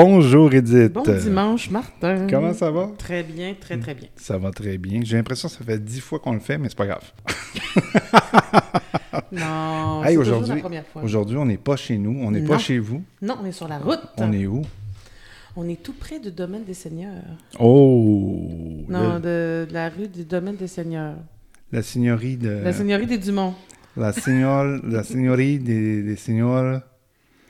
Bonjour Edith. Bon dimanche, Martin. Comment ça va? Très bien, très très bien. Ça va très bien. J'ai l'impression que ça fait dix fois qu'on le fait, mais c'est pas grave. non, Hey, aujourd'hui- la première fois. Aujourd'hui, on n'est pas chez nous, on n'est pas chez vous. Non, on est sur la route. On est où? On est tout près du domaine des seigneurs. Oh! Non, le- de, de la rue du domaine des seigneurs. la seigneurie de... La seigneurie des Dumont, La, seigneur- la seigneurie des, des seigneurs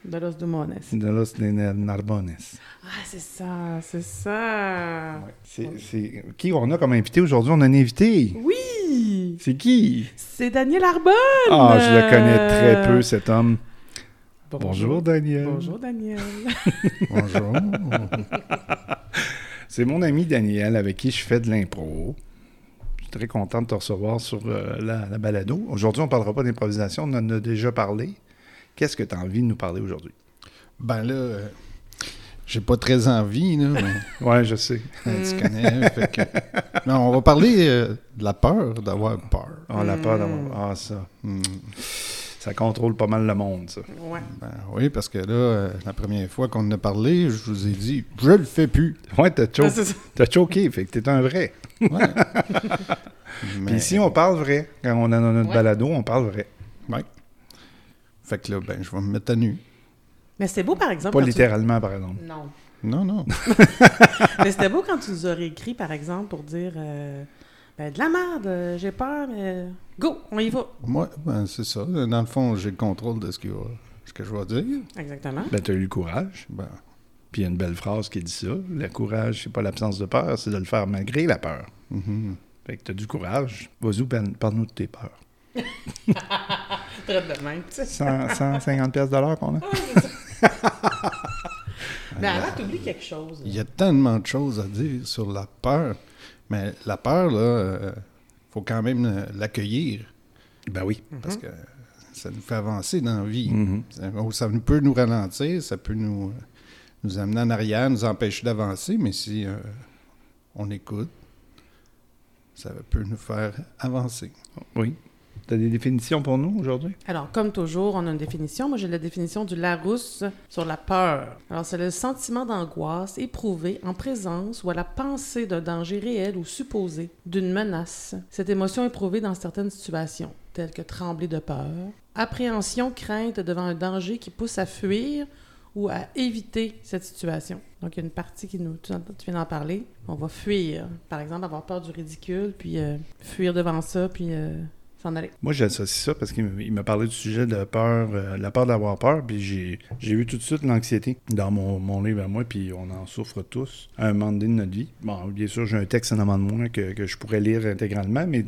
de Los Dumones. de los de Narbones. Ah, c'est ça, c'est ça. C'est, c'est- Qui? On a comme invité aujourd'hui? On a un invité. Oui! C'est qui? C'est Daniel Arbonne! Ah, je le connais très peu, cet homme. Bonjour, Daniel. Bonjour, Daniel. Bonjour. C'est mon ami Daniel avec qui je fais de l'impro. Je suis très content de te recevoir sur euh, la, la balado. Aujourd'hui, on ne parlera pas d'improvisation, on en a déjà parlé. Qu'est-ce que tu as envie de nous parler aujourd'hui? ben là, euh, j'ai pas très envie, là, mais Ouais, je sais. tu connais. fait que- Non, on va parler euh, de la peur, d'avoir peur. Ah, la peur d'avoir. Mm. Ah, ça. Hmm. Ça contrôle pas mal le monde, ça. Ouais. Ben oui, parce que là, euh, la première fois qu'on en a parlé, je vous ai dit, je le fais plus. Ouais, t'as Ah, cho- t'as choqué, fait que t'es un vrai. Ouais. Puis mais, ici, on parle vrai. Quand on a notre Ouais. balado, on parle vrai. Fait que là, ben, je vais me mettre à nu. Mais c'était beau, par exemple. Pas tu- littéralement, par exemple. Non. Non, non. Mais c'était beau quand tu nous aurais écrit, par exemple, pour dire euh, ben, de la merde, euh, j'ai peur, mais go, on y va. Moi, ben, c'est ça. Dans le fond, j'ai le contrôle de ce, qu'il va- ce que je vais dire. Exactement. Ben, t'as eu le courage. Ben, Puis il y a une belle phrase qui dit ça. Le courage, c'est pas l'absence de peur, c'est de le faire malgré la peur. mhm. Fait que t'as du courage. Vas-y, parle- parle-nous de tes peurs. Très de même. tu sais. 100, 150 pièces de l'heure qu'on a? Mais avant, t'oublies quelque chose. Il y a tellement de choses à dire sur la peur. Mais la peur, là, euh, faut quand même euh, l'accueillir Ben oui. parce que ça nous fait avancer dans la vie. Mhm. Ça, oh, ça peut nous ralentir, ça peut nous, euh, nous amener en arrière, nous empêcher d'avancer, mais si euh, on écoute, ça peut nous faire avancer. Oui. T'as des définitions pour nous aujourd'hui? Alors, comme toujours, on a une définition. Moi, j'ai la définition du Larousse sur la peur. Alors, c'est le sentiment d'angoisse éprouvé en présence ou à la pensée d'un danger réel ou supposé, d'une menace. Cette émotion éprouvée dans certaines situations, telles que trembler de peur, appréhension, crainte devant un danger qui pousse à fuir ou à éviter cette situation. Donc, il y a une partie qui nous... Tu, tu viens d'en parler. On va fuir. Par exemple, avoir peur du ridicule, puis euh, fuir devant ça, puis euh, Moi, j'associe ça parce qu'il m'a parlé du sujet de peur, euh, la peur d'avoir peur, puis j'ai, eu tout de suite l'anxiété dans mon, mon livre à moi, puis on en souffre tous à un moment donné de notre vie. Bon, bien sûr, j'ai un texte en avant de moi que, que je pourrais lire intégralement, mais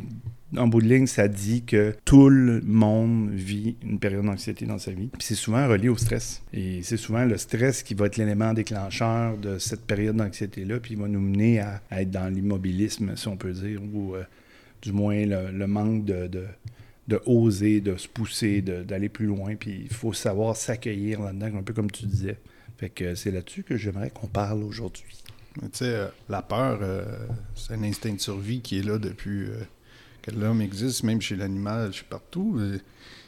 en bout de ligne, ça dit que tout le monde vit une période d'anxiété dans sa vie. Puis c'est souvent relié au stress. Et c'est souvent le stress qui va être l'élément déclencheur de cette période d'anxiété-là, puis il va nous mener à, à être dans l'immobilisme, si on peut dire, ou euh, du moins le, le manque de, de, de oser, de se pousser, d'aller plus loin. Puis il faut savoir s'accueillir là-dedans, un peu comme tu disais. Fait que c'est là-dessus que j'aimerais qu'on parle aujourd'hui. Tu sais, euh, la peur, euh, c'est un instinct de survie qui est là depuis euh, que l'homme existe, même chez l'animal, chez partout.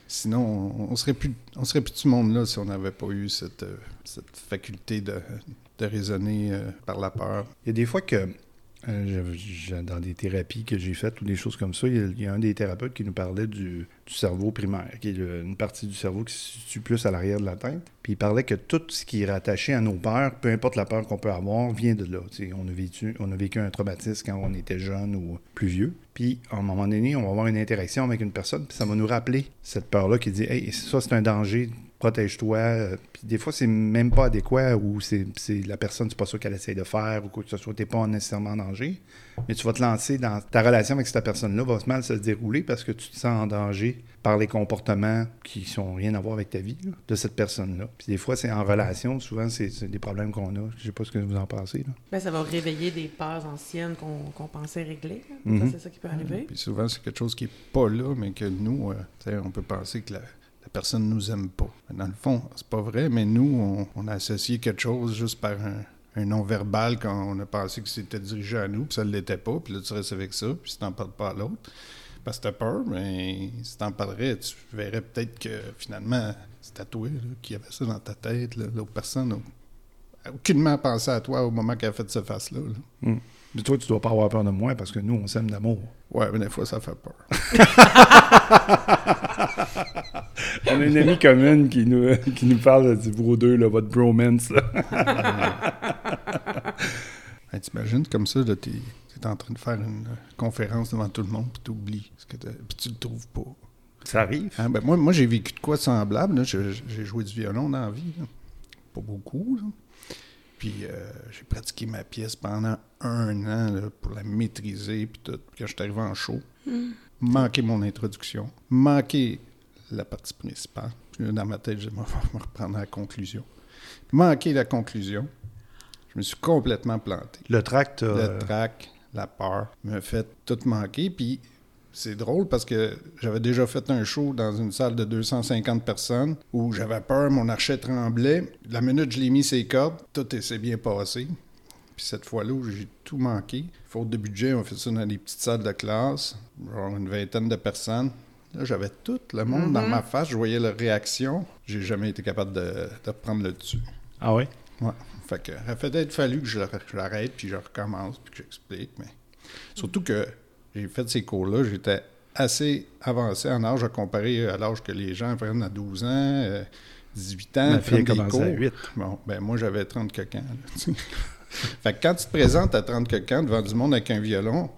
Sinon, on, on serait plus, on serait plus de ce monde-là si on n'avait pas eu cette, cette faculté de, de raisonner par la peur. Il y a des fois que, euh, dans des thérapies que j'ai faites ou des choses comme ça, il y a, un des thérapeutes qui nous parlait du, cerveau primaire, qui est une partie du cerveau qui se situe plus à l'arrière de la tête. Puis il parlait que tout ce qui est rattaché à nos peurs, peu importe la peur qu'on peut avoir, vient de là. On, a vécu, on a vécu un traumatisme quand on était jeune ou plus vieux. Puis à un moment donné, on va avoir une interaction avec une personne, puis ça va nous rappeler cette peur-là qui dit Hey, ça c'est un danger, protège-toi. Euh, Puis des fois, c'est même pas adéquat ou c'est c'est la personne, c'est pas ça qu'elle essaie de faire ou quoi que ce soit, t'es pas nécessairement en danger. Mais tu vas te lancer dans ta relation avec cette personne-là, va mal se dérouler parce que tu te sens en danger par les comportements qui sont rien à voir avec ta vie là, de cette personne-là. Puis des fois, c'est en relation, souvent, c'est c'est des problèmes qu'on a. Je sais pas ce que vous en pensez. Là. Ben, ça va réveiller des peurs anciennes qu'on qu'on pensait régler. Mhm. C'est ça qui peut arriver. Puis souvent, c'est quelque chose qui n'est pas là, mais que nous, euh, on peut penser que la, personne nous aime pas. Dans le fond, c'est pas vrai, mais nous, on, a associé quelque chose juste par un, un non-verbal quand on a pensé que c'était dirigé à nous, puis ça ne l'était pas, puis là, tu restes avec ça, puis si t'en parles pas à l'autre, parce que t'as peur, mais si t'en parlerais, tu verrais peut-être que finalement, c'est à toi qui avait ça dans ta tête, l'autre personne, aucunement pensé à toi au moment qu'elle a fait cette face-là. là. Mais toi, tu dois pas avoir peur de moi parce que nous, on s'aime d'amour. Ouais, mais des fois, ça fait peur. On a une amie commune qui nous, qui nous parle de vous deux, là, votre bromance. là. Hey, T'imagines comme ça, là, t'es es en train de faire une conférence devant tout le monde, puis t'oublies, ce que t'as- puis tu le trouves pas. Ça arrive. Hein, ben moi, moi j'ai vécu de quoi de semblable. J'ai joué du violon dans la vie. là. Pas beaucoup. là. Puis euh, j'ai pratiqué ma pièce pendant un an là, pour la maîtriser. Puis tout. Puis quand je suis arrivé en show, manqué mon introduction, manqué la partie principale. Puis là, dans ma tête, je vais me reprendre à la conclusion. Manqué la conclusion. Je me suis complètement planté Le tract, euh, le trac, la peur, me fait tout manquer. Puis c'est drôle parce que j'avais déjà fait un show dans une salle de 250 personnes où j'avais peur, mon archet tremblait. La minute que je l'ai mis ses cordes, tout s'est bien passé. Puis cette fois-là où j'ai tout manqué, faute de budget, on fait ça dans des petites salles de classe, genre une vingtaine de personnes. Là, j'avais tout le monde dans ma face, je voyais leur réaction. J'ai jamais été capable de, de prendre le dessus. Ah oui? Ouais. Fait que, il a peut-être fallu que je l'arrête, puis je recommence, puis que j'explique. Mais surtout que j'ai fait ces cours-là, j'étais assez avancé en âge à comparer à l'âge que les gens prennent à 12 ans, euh, 18 ans. Ma fille a commencé à cours. 8. Bon, ben moi, j'avais 30 quelques ans. là, tu sais. fait que quand tu te présentes à 30 quelques ans devant du monde avec un violon,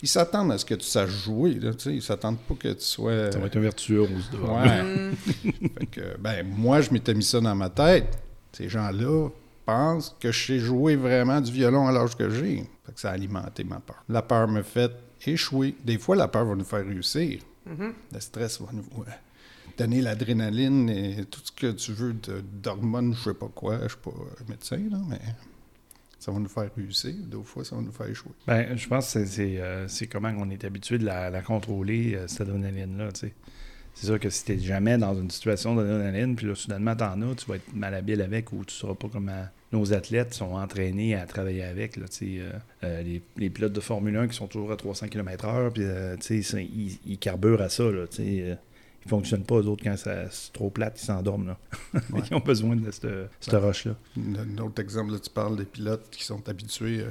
ils s'attendent à ce que tu saches jouer. Là, tu sais. ils s'attendent pas que tu sois... Ça va être un virtuose. Ouais. fait que, ben, moi, je m'étais mis ça dans ma tête. Ces gens-là pensent que je sais jouer vraiment du violon à l'âge que j'ai. Fait que ça a alimenté ma peur. La peur me fait échouer. Des fois, la peur va nous faire réussir. Le stress va nous ouais, donner l'adrénaline et tout ce que tu veux de- d'hormones, je sais pas quoi. Je suis pas médecin, là, mais ça va nous faire réussir. D'autres fois, ça va nous faire échouer. Ben, je pense que c'est- c'est euh, comment on est habitué de la, la contrôler, euh, cette adrénaline-là, tu sais. C'est sûr que si t'es jamais dans une situation d'adrénaline, puis là, soudainement, t'en as, tu vas être malhabile avec ou tu sauras pas comment nos athlètes sont entraînés à travailler avec, là, euh, euh, les, les pilotes de Formule 1 qui sont toujours à 300 km/h, puis, euh, ils, ils carburent à ça, là, ils fonctionnent pas, eux autres, quand c'est trop plate, ils s'endorment, là. Ouais. ils ont besoin de cette, cette Ouais. roche-là. Un autre exemple, là, tu parles des pilotes qui sont habitués.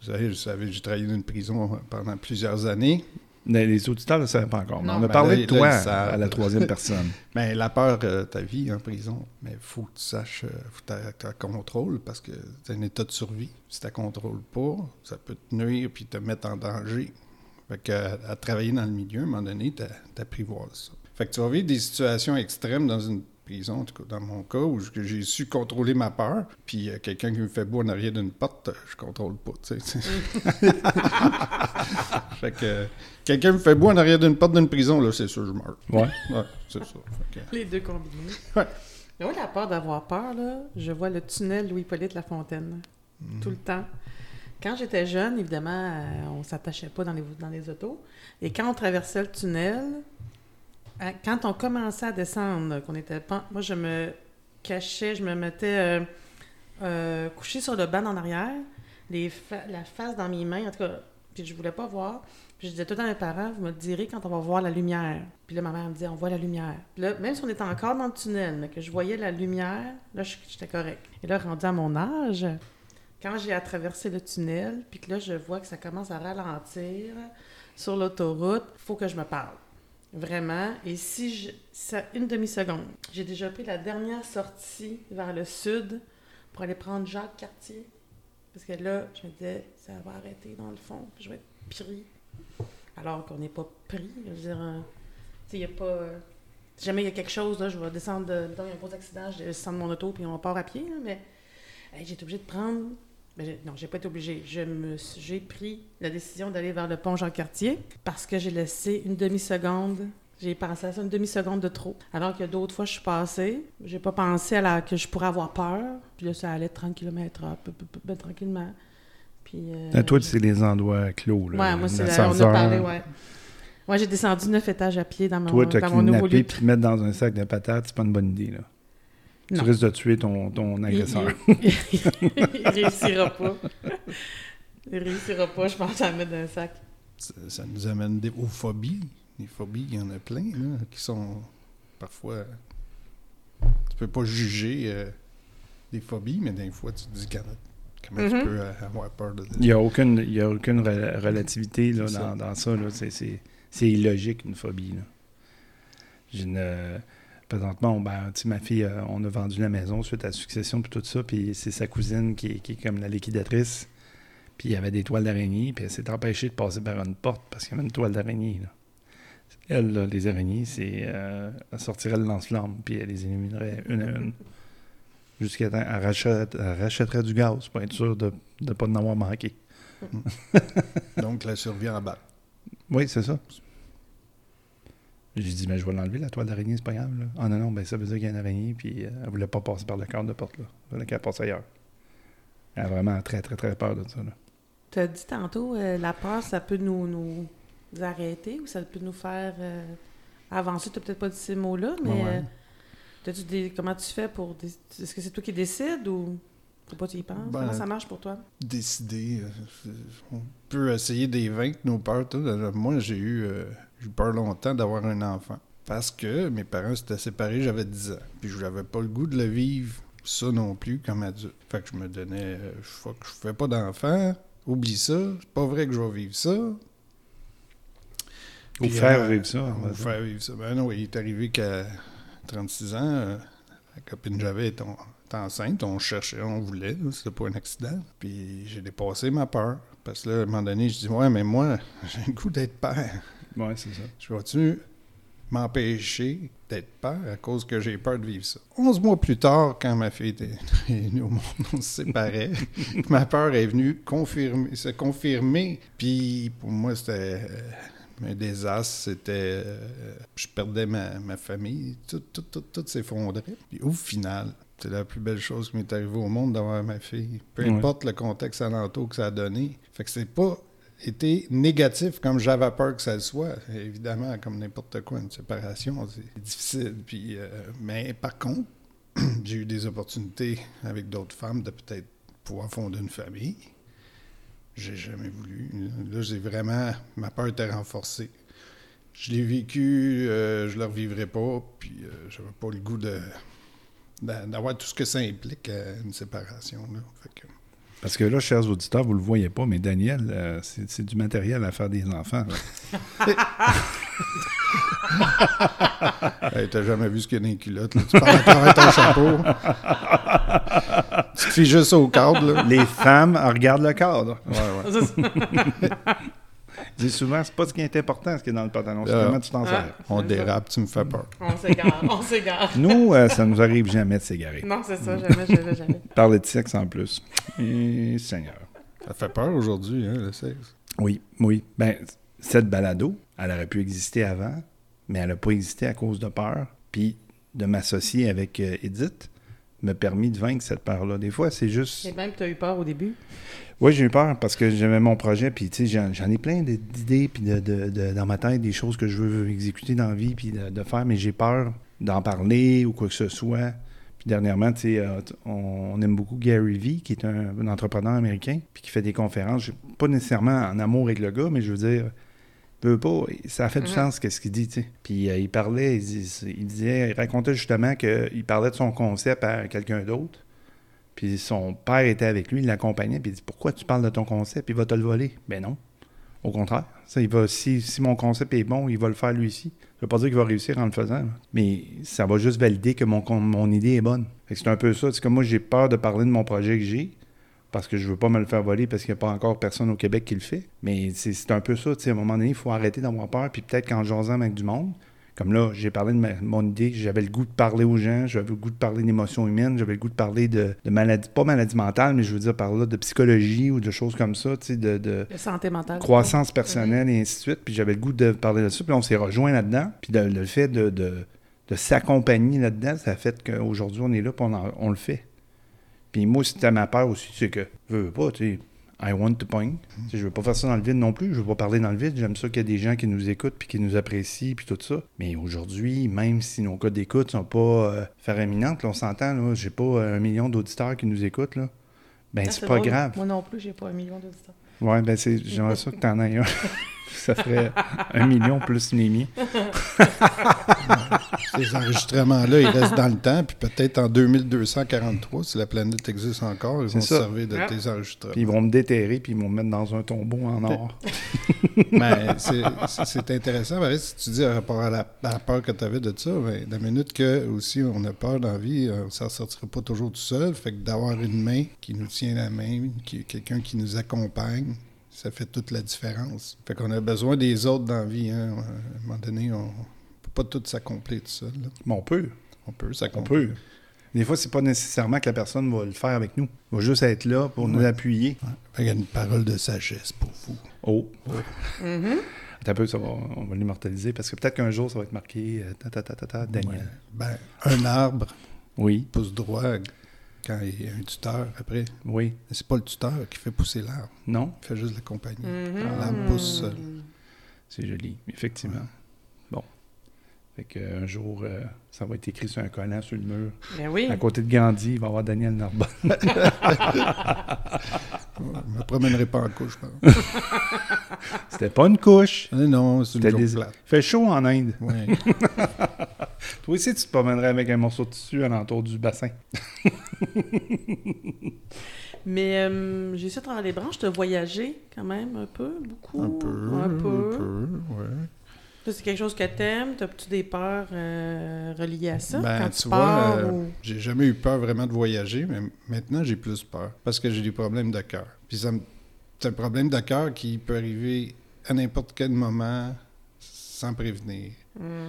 vous savez, je savais, j'ai travaillé dans une prison pendant plusieurs années. Les, les auditeurs ne le savaient pas encore. mais on a Ben parlé là, de toi savent. à la troisième personne. Mais la peur, euh, ta vie en prison, mais faut que tu saches, euh, faut que tu contrôle parce que c'est un état de survie. Si tu ne contrôles pas, ça peut te nuire puis te mettre en danger. Fait que, à, travailler dans le milieu, à un moment donné, tu apprivoises ça. Fait que tu vas vivre des situations extrêmes dans une prison, en tout cas dans mon cas, où j'ai su contrôler ma peur, puis euh, quelqu'un qui me fait beau en arrière d'une porte, euh, je contrôle pas, tu sais. fait que euh, quelqu'un me fait beau en arrière d'une porte d'une prison, là, c'est sûr, je meurs. Ouais. Ouais, c'est ça. Que- Les deux combinés. Ouais. Mais moi, la peur d'avoir peur, là, je vois le tunnel Louis-Polyte Lafontaine. Tout le temps. Quand j'étais jeune, évidemment, euh, on s'attachait pas dans les, dans les autos. Et quand on traversait le tunnel, euh, quand on commençait à descendre, qu'on était pas. Moi, je me cachais, je me mettais euh, euh, couché sur le banc en arrière, les fa- la face dans mes mains, en tout cas, puis je voulais pas voir. Puis je disais tout à mes parents, vous me direz quand on va voir la lumière. Puis là, ma mère me disait, on voit la lumière. Puis là, même si on était encore dans le tunnel, mais que je voyais la lumière, là, j'étais correct. Et là, rendu à mon âge, quand j'ai à traverser le tunnel, puis que là, je vois que ça commence à ralentir sur l'autoroute, faut que je me parle. Vraiment. Et si je... ça une demi-seconde, j'ai déjà pris la dernière sortie vers le sud pour aller prendre Jacques Cartier. Parce que là, je me disais, ça va dans le fond, puis je vais être pris. Alors qu'on n'est pas pris. Je veux dire, euh, il n'y a pas. euh, si jamais il y a quelque chose, là, je vais descendre de. il y a un gros accident, je descends de mon auto, puis on part à pied, là, mais j'ai été obligée de prendre. ben, non, j'ai pas été obligée. J'ai pris la décision d'aller vers le pont Jean-Cartier parce que j'ai laissé une demi-seconde. J'ai pensé à ça une demi-seconde de trop. Alors que d'autres fois, je suis passée, j'ai pas pensé à la, que je pourrais avoir peur. Puis là, ça allait 30 km h ben, tranquillement. Puis, euh, À toi, c'est les endroits clos. Là, Ouais, moi, c'est la- on a parlé, ouais. Moi, j'ai descendu neuf étages à pied dans mon, Toi, dans mon nouveau lieu. puis te mettre dans un sac de patates, c'est pas une bonne idée. Là. Tu risques de tuer ton, ton Il, agresseur. il- il réussira pas. Il réussira pas, je pense, à le mettre dans un sac. Ça, ça nous amène des, aux phobies. Les phobies, il y en a plein, là, qui sont parfois. Tu peux pas juger euh, des phobies, mais des fois, tu te dis comment Mhm. tu peux euh, avoir peur de Il n'y a aucune, il y a aucune re- relativité là, C'est ça. dans, dans ça. là. C'est- C'est c'est illogique, une phobie. là. J'ai une, présentement, on- ben, tu sais, ma fille, euh, on a vendu la maison suite à la succession puis tout ça, puis c'est sa cousine qui est, qui est comme la liquidatrice. Puis il y avait des toiles d'araignée, puis elle s'est empêchée de passer par une porte parce qu'il y avait une toile d'araignée. là. Elle, là, les araignées, c'est. euh, elle sortirait le lance-flamme, puis elle les éliminerait une à une. Jusqu'à temps, elle, rachète- elle rachèterait du gaz pour être sûre de ne pas en avoir manqué. Donc, la survie en bas. Oui, c'est ça. J'ai dit, mais je vais l'enlever, la toile d'araignée, c'est pas grave. Là. Ah non, non, ben ça veut dire qu'il y a une araignée, puis euh, elle voulait pas passer par le cadre de porte, là. Elle voulait qu'elle passe ailleurs. Elle a vraiment très, très, très peur de ça, là. Tu as dit tantôt, euh, la peur, ça peut nous, nous arrêter ou ça peut nous faire euh, avancer. Tu n'as peut-être pas dit ces mots-là, mais Ouais, ouais. Des- comment tu fais pour... Est-ce que c'est toi qui décides ou faut pas tu y penses? Ben, comment ça marche pour toi? Décider. euh, on peut essayer de vaincre, nos peurs. tout. Moi, j'ai eu, euh, j'ai eu peur longtemps d'avoir un enfant. Parce que mes parents s'étaient séparés, j'avais 10 ans. Puis je n'avais pas le goût de le vivre, ça non plus, comme adulte. Fait que je me donnais, euh, fuck, je fais pas d'enfant, oublie ça, c'est pas vrai que je vais vivre ça. Ou faire euh, vivre ça. Ou faire vivre ça. Ben non, il est arrivé qu'à 36 ans, euh, la copine que j'avais était enceinte, on cherchait, on voulait, c'était pas un accident. Puis j'ai dépassé ma peur. Parce que là, à un moment donné, je dis Ouais, mais moi, j'ai le goût d'être père. Ouais, c'est ça. Je vais-tu m'empêcher d'être père à cause que j'ai peur de vivre ça? 11 mois plus tard, quand ma fille était née au monde, on se séparait. ma peur est venue confirmer, se confirmer. Puis pour moi, c'était euh, un désastre. C'était. euh, je perdais ma, ma famille. Tout, tout, tout, tout s'effondrait. Puis au final, c'est la plus belle chose qui m'est arrivée au monde d'avoir ma fille. Peu Ouais. importe le contexte alentour que ça a donné. Fait que c'est pas été négatif comme j'avais peur que ça le soit. Évidemment, comme n'importe quoi, une séparation, c'est difficile. Puis, euh, mais par contre, j'ai eu des opportunités avec d'autres femmes de peut-être pouvoir fonder une famille. J'ai jamais voulu. Là, j'ai vraiment. Ma peur était renforcée. Je l'ai vécu, euh, je ne le revivrai pas, puis euh, j'avais pas le goût de d'avoir tout ce que ça implique, une séparation. Là. Fait que- Parce que là, chers auditeurs, vous le voyez pas, mais Daniel, euh, c'est du matériel à faire des enfants. Hey, t'as jamais vu ce qu'il y a dans les culottes, là? Tu parles à travers ton chapeau. tu te fies juste au cadre, là. Les femmes en regardent le cadre. Ouais, ouais. Je dis souvent, c'est pas ce qui est important, ce qui est dans le pantalon, c'est Ah. comment tu t'en Ah. sers. On dérape, tu me fais peur. On s'égare, on s'égare. Nous, euh, ça nous arrive jamais de s'égarer. Non, c'est ça, jamais, jamais, jamais. Parler de sexe en plus. Et Seigneur. Ça fait peur aujourd'hui, hein, le sexe. Oui, oui. Ben, cette balado, elle aurait pu exister avant, mais elle n'a pas existé à cause de peur. Puis de m'associer avec euh, Edith m'a permis de vaincre cette peur-là. Des fois, c'est juste... Et même, tu as eu peur au début? Oui, j'ai eu peur parce que j'avais mon projet, puis tu sais, j'en, ai plein d'idées, puis de, de- de- dans ma tête, des choses que je veux exécuter dans la vie, puis de, faire, mais j'ai peur d'en parler ou quoi que ce soit. Puis dernièrement, tu sais, euh, on, on aime beaucoup Gary Vee, qui est un, un entrepreneur américain, puis qui fait des conférences. Pas nécessairement en amour avec le gars, mais je veux dire, veut pas, ça a fait du Mhm. sens, qu'est-ce qu'il dit, tu sais. Puis euh, il parlait, il, dis- il disait, il racontait justement qu'il parlait de son concept à quelqu'un d'autre. Puis son père était avec lui, il l'accompagnait, puis il dit Pourquoi tu parles de ton concept? Il va te le voler. Ben non. Au contraire. Ça, il va, si, si mon concept est bon, il va le faire lui aussi. Ça veut pas dire qu'il va réussir en le faisant, là. mais ça va juste valider que mon, mon idée est bonne. C'est un peu ça. C'est comme moi, j'ai peur de parler de mon projet que j'ai parce que je veux pas me le faire voler parce qu'il n'y a pas encore personne au Québec qui le fait. Mais c'est un peu ça. tu sais, À un moment donné, il faut arrêter d'avoir peur. Puis peut-être qu'en jasant avec du monde, comme là, j'ai parlé de ma- mon idée, j'avais le goût de parler aux gens, j'avais le goût de parler d'émotions humaines, j'avais le goût de parler de, de maladie, pas maladie mentale, mais je veux dire par là de psychologie ou de choses comme ça, tu sais, de, de santé mentale. croissance personnelle et ainsi de suite. Puis j'avais le goût de parler de ça, puis on s'est rejoint là-dedans. Puis le fait de, de, de s'accompagner là-dedans, ça a fait qu'aujourd'hui, on est là, puis on, en- on le fait. Puis moi, c'était ma peur aussi, c'est que, je veux pas, tu sais, I want to point. Tu sais, Je veux pas faire ça dans le vide non plus. Je veux pas parler dans le vide. J'aime ça qu'il y a des gens qui nous écoutent puis qui nous apprécient puis tout ça. Mais aujourd'hui, même si nos cas d'écoute sont pas euh, faraminantes, là, on s'entend, là, j'ai pas euh, un million d'auditeurs qui nous écoutent, là. Ben, Ah, c'est pas drôle. grave. Moi non plus, j'ai pas un million d'auditeurs. Ouais, ben, c'est, j'aimerais ça que t'en aies un. Ça ferait un million plus miens. Ces enregistrements-là, ils restent dans le temps, puis peut-être en 2243, si la planète existe encore, ils vont se ça. servir de Ah. tes enregistrements. Puis ils vont me déterrer, puis ils vont me mettre dans un tombeau en or. Mais c'est- intéressant, si tu dis par rapport à la, à la peur que tu avais de ça, ben, la minute que aussi on a peur dans la vie, euh, on s'en sortira pas toujours tout seul. Fait que d'avoir une main qui nous tient la main, qui, quelqu'un qui nous accompagne, ça fait toute la différence. Fait qu'on a besoin des autres dans la vie. Hein. À un moment donné, on peut pas tout s'accomplir tout seul. là. Mais on peut. On peut On s'accomplir. peut. Des fois, c'est pas nécessairement que la personne va le faire avec nous. Elle va juste être là pour nous Ouais. appuyer. Fait qu'il y a une parole de sagesse pour vous. Oh. Mhm. Attends un peu, ça va, on va l'immortaliser parce que peut-être qu'un jour, ça va être marqué euh, ta, ta, ta, ta, ta, Daniel. Ouais. Ben, un arbre Oui, pousse droit quand il y a un tuteur après. oui. Mais c'est pas le tuteur qui fait pousser l'arbre. Non, Il fait juste l'accompagner. Mhm. L'arbre pousse seul. c'est joli, effectivement. Bon. Fait qu'un jour, euh, ça va être écrit sur un collant sur le mur. Ben oui. À côté de Gandhi, il va y avoir Daniel Narbonne. Je me promènerai pas en couche. je pense. C'était pas une couche. Non, c'est une C'était des- plate. Il fait chaud en Inde. Ouais. Toi aussi, tu te promènerais avec un morceau de tissu alentour du bassin. Mais euh, j'ai essayé de travers les branches de voyager quand même un peu, beaucoup. Un peu, Un peu. un peu, ouais. Toi, c'est quelque chose que t'aimes? T'as-tu des peurs euh, reliées à ça Ben, quand tu tu vois, pars? euh, ou- J'ai jamais eu peur vraiment de voyager, mais maintenant j'ai plus peur parce que j'ai des problèmes de cœur. Puis ça me- c'est un problème de cœur qui peut arriver à n'importe quel moment sans prévenir. Hmm.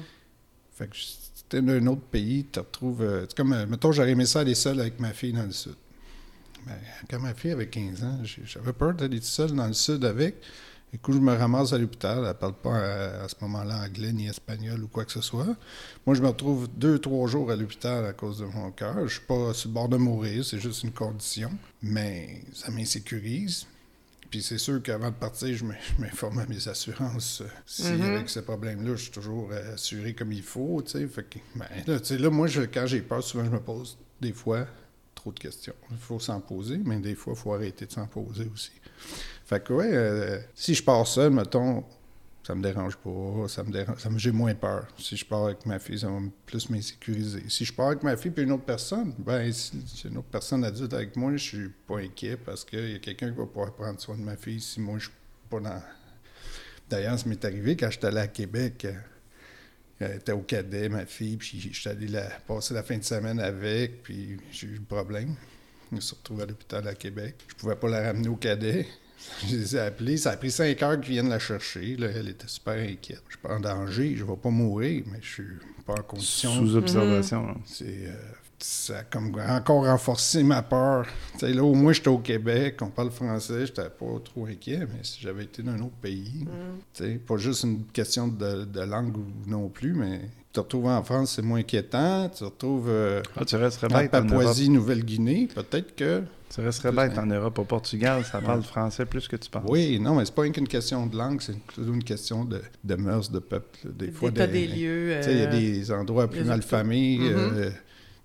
Fait que si t'es dans un autre pays, tu te retrouves. euh, c'est comme, euh, mettons, j'aurais aimé ça aller seul avec ma fille dans le sud. Ben, quand ma fille avait 15 ans, j'avais peur d'aller tout seul dans le sud avec. Du coup, je me ramasse à l'hôpital. Elle parle pas à, à ce moment-là anglais ni espagnol ou quoi que ce soit. Moi, je me retrouve deux, trois jours à l'hôpital à cause de mon cœur. Je suis pas sur le bord de mourir, c'est juste une condition. Mais ça m'insécurise. Puis c'est sûr qu'avant de partir, je m'in- je m'informe à mes assurances. euh, Si Mhm. avec ce problème-là, je suis toujours euh, assuré comme il faut, tu sais. Fait que, ben, là, là, moi, je- quand j'ai peur, souvent, je me pose des fois trop de questions. Il faut s'en poser, mais des fois, il faut arrêter de s'en poser aussi. Fait que, ouais, euh, si je pars seul, mettons, ça me dérange pas, ça me dérange, ça me- j'ai moins peur. Si je pars avec ma fille, ça va plus m'insécuriser. Si je pars avec ma fille puis une autre personne, ben, si une autre personne adulte avec moi, je suis pas inquiet parce qu'il y a quelqu'un qui va pouvoir prendre soin de ma fille si moi, je suis pas dans... D'ailleurs, ça m'est arrivé quand j'étais allé à Québec. euh, Elle était au cadet, ma fille, puis j'étais allé la, passer la fin de semaine avec, puis j'ai eu le problème. Je me suis retrouvé à l'hôpital à Québec. Je pouvais pas la ramener au cadet. Je les ai appelés. Ça a pris cinq heures qu'ils viennent la chercher. Là, elle était super inquiète. Je suis pas en danger, je vais pas mourir, mais je suis pas en condition. Sous observation. là. C'est, euh, ça a comme encore renforcé ma peur. Tu sais, là, au moins, j'étais au Québec, on parle français, j'étais pas trop inquiet, mais si j'avais été dans un autre pays, tu sais, pas juste une question de, de langue ou- non plus, mais te retrouver en France, c'est moins inquiétant. Tu te retrouves euh, Ah, tu resterais en bête. Papouasie, Nouvelle-Guinée, peut-être que. Tu resterais bête en Europe. Au Portugal, ça parle français plus que tu penses. Oui, non, mais c'est pas qu'une question de langue, c'est plutôt une question de, de mœurs, de peuple. Des fois, des, des lieux. Tu il y a euh, des endroits plus les malfamés. Mhm. euh,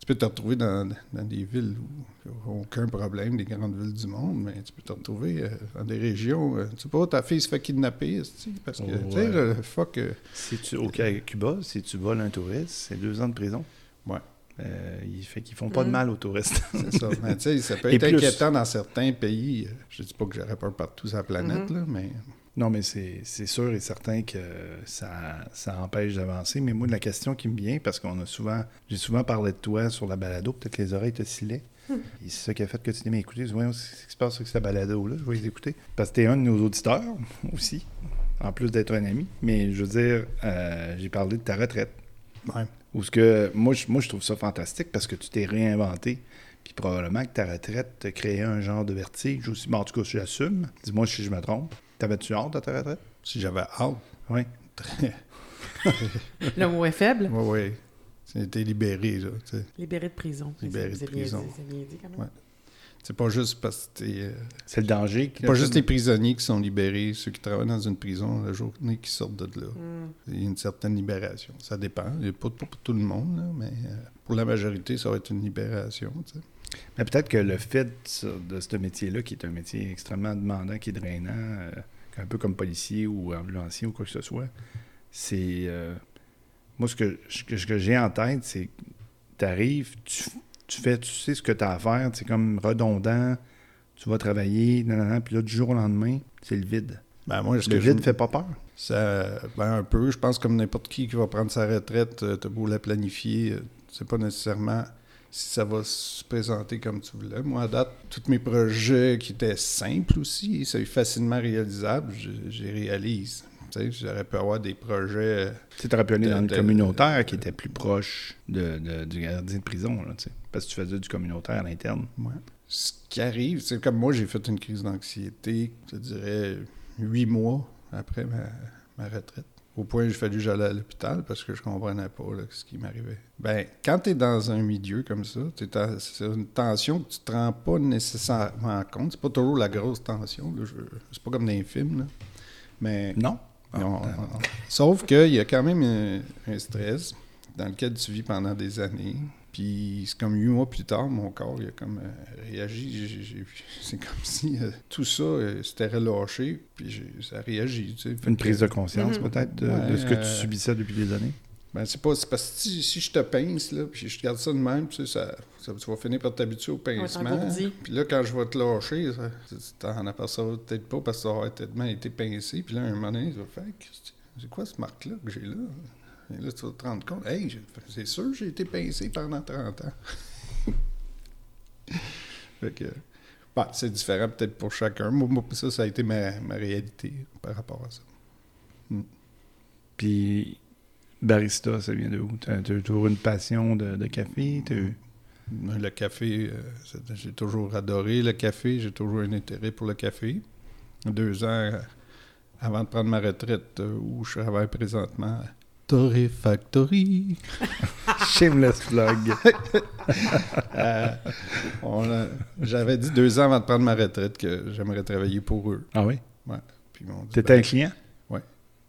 tu peux te retrouver dans, dans des villes où il n'y a aucun problème, des grandes villes du monde, mais tu peux te retrouver euh, dans des régions. euh, tu sais pas, ta fille se fait kidnapper, parce que, Oh, tu sais, ouais. le fuck. euh, Si tu, au Cuba, si tu voles un touriste, c'est deux ans de prison? Ouais. Euh, il fait qu'ils font pas de Mm. mal aux touristes. c'est ça. Mais tu sais, ça peut Et être plus. inquiétant dans certains pays. Je dis pas que j'aurais peur partout sur la planète, Mhm. là, mais non, mais c'est sûr et certain que ça, ça empêche d'avancer. Mais moi, la question qui me vient, parce qu'on a souvent, j'ai souvent parlé de toi sur la balado, peut-être que les oreilles te silaient. Et c'est ça qui a fait que tu t'es mis à écouter. Voyons, ce qui se passe avec cette balado-là. Je vais les écouter. Parce que t'es un de nos auditeurs aussi, en plus d'être un ami. Mais je veux dire, euh, j'ai parlé de ta retraite. ouais. Ou ce que moi je, moi, je trouve ça fantastique parce que tu t'es réinventé. Puis probablement que ta retraite te créait un genre de vertige aussi. Bon, en tout cas, je l'assume. Dis-moi si je me trompe. T'avais-tu hâte à ta retraite? si j'avais hâte, Oui. Le mot est faible. oui, oui. C'était libéré, là. tu sais. Libéré de prison. Libéré C'est- de prison. dit, bien dit quand même. Ouais. C'est pas juste parce que t'es, euh, C'est le danger. qui- pas juste les prisonniers qui sont libérés, ceux qui travaillent dans une prison, la journée qui sortent de là. Hmm. Il y a une certaine libération. Ça dépend. Il y a Pas, pas pour tout le monde, là, mais euh, pour la majorité, ça va être une libération. tu sais. Mais peut-être que le fait de, ce- métier-là, qui est un métier extrêmement demandant, qui est drainant, euh, un peu comme policier ou ambulancier ou quoi que ce soit, c'est. euh, moi, ce que, ce que, j'ai en tête, c'est tu arrives, tu, tu fais, tu sais ce que tu as à faire, c'est comme redondant, tu vas travailler, nanana, puis là, du jour au lendemain, c'est le vide. Ben, moi, Le vide fait pas peur. Ça, ben un peu, je pense comme n'importe qui qui va prendre sa retraite, euh, t'as beau la planifier, c'est pas nécessairement si ça va se présenter comme tu voulais. Moi, à date, tous mes projets qui étaient simples aussi, c'est facilement réalisable, je, les réalise. Tu sais, j'aurais pu avoir des projets... euh, Tu t'aurais pu aller dans le de- communautaire qui était plus proche de, de- du gardien de prison, là, tu sais. Parce que tu faisais du communautaire à l'interne. Ouais. Ce qui arrive, c'est comme moi, j'ai fait une crise d'anxiété, je dirais, huit mois après ma, ma retraite. Au point où j'ai fallu que j'allais à l'hôpital parce que je comprenais pas là, ce qui m'arrivait. Ben, quand tu es dans un milieu comme ça, c'est une tension que tu te rends pas nécessairement compte. C'est pas toujours la grosse tension. C'est pas comme dans les films. là. Mais Non? Non, attends. non. Sauf qu'il y a quand même un, un stress dans lequel tu vis pendant des années. Puis c'est comme huit mois plus tard, mon corps il a comme euh, réagi. C'est comme si euh, tout ça euh, s'était relâché, puis ça a réagi. Tu sais. Une que- prise de conscience, Mhm. peut-être, de, de Ouais, ce que tu euh, subissais depuis des années? Ben, c'est pas. C'est parce que si, si je te pince, là, puis je garde ça de même, tu sais, ça, ça- tu vas finir par t'habituer au pincement. t'engourdis. puis là, quand je vais te lâcher, ça- tu t'en apercevras peut-être pas parce que ça aura tellement été pincé. Puis là, un moment donné, tu vas faire c'est quoi ce marque-là que j'ai là? Et là, tu vas te rendre compte, hey, c'est sûr, j'ai été pincé pendant 30 ans. fait que, ben, c'est différent peut-être pour chacun. Moi, moi, ça, ça a été ma, ma réalité par rapport à ça. Puis, barista, ça vient de où? T'as t'as toujours une passion de, de café? eu- Le café, euh, j'ai toujours adoré le café, j'ai toujours un intérêt pour le café. Deux ans euh, avant de prendre ma retraite, euh, où je travaille présentement, Torre Factory. Shameless plug. Euh, J'avais dit deux ans avant de prendre ma retraite que j'aimerais travailler pour eux. Ah oui? Dit, T'étais ben, un client? euh,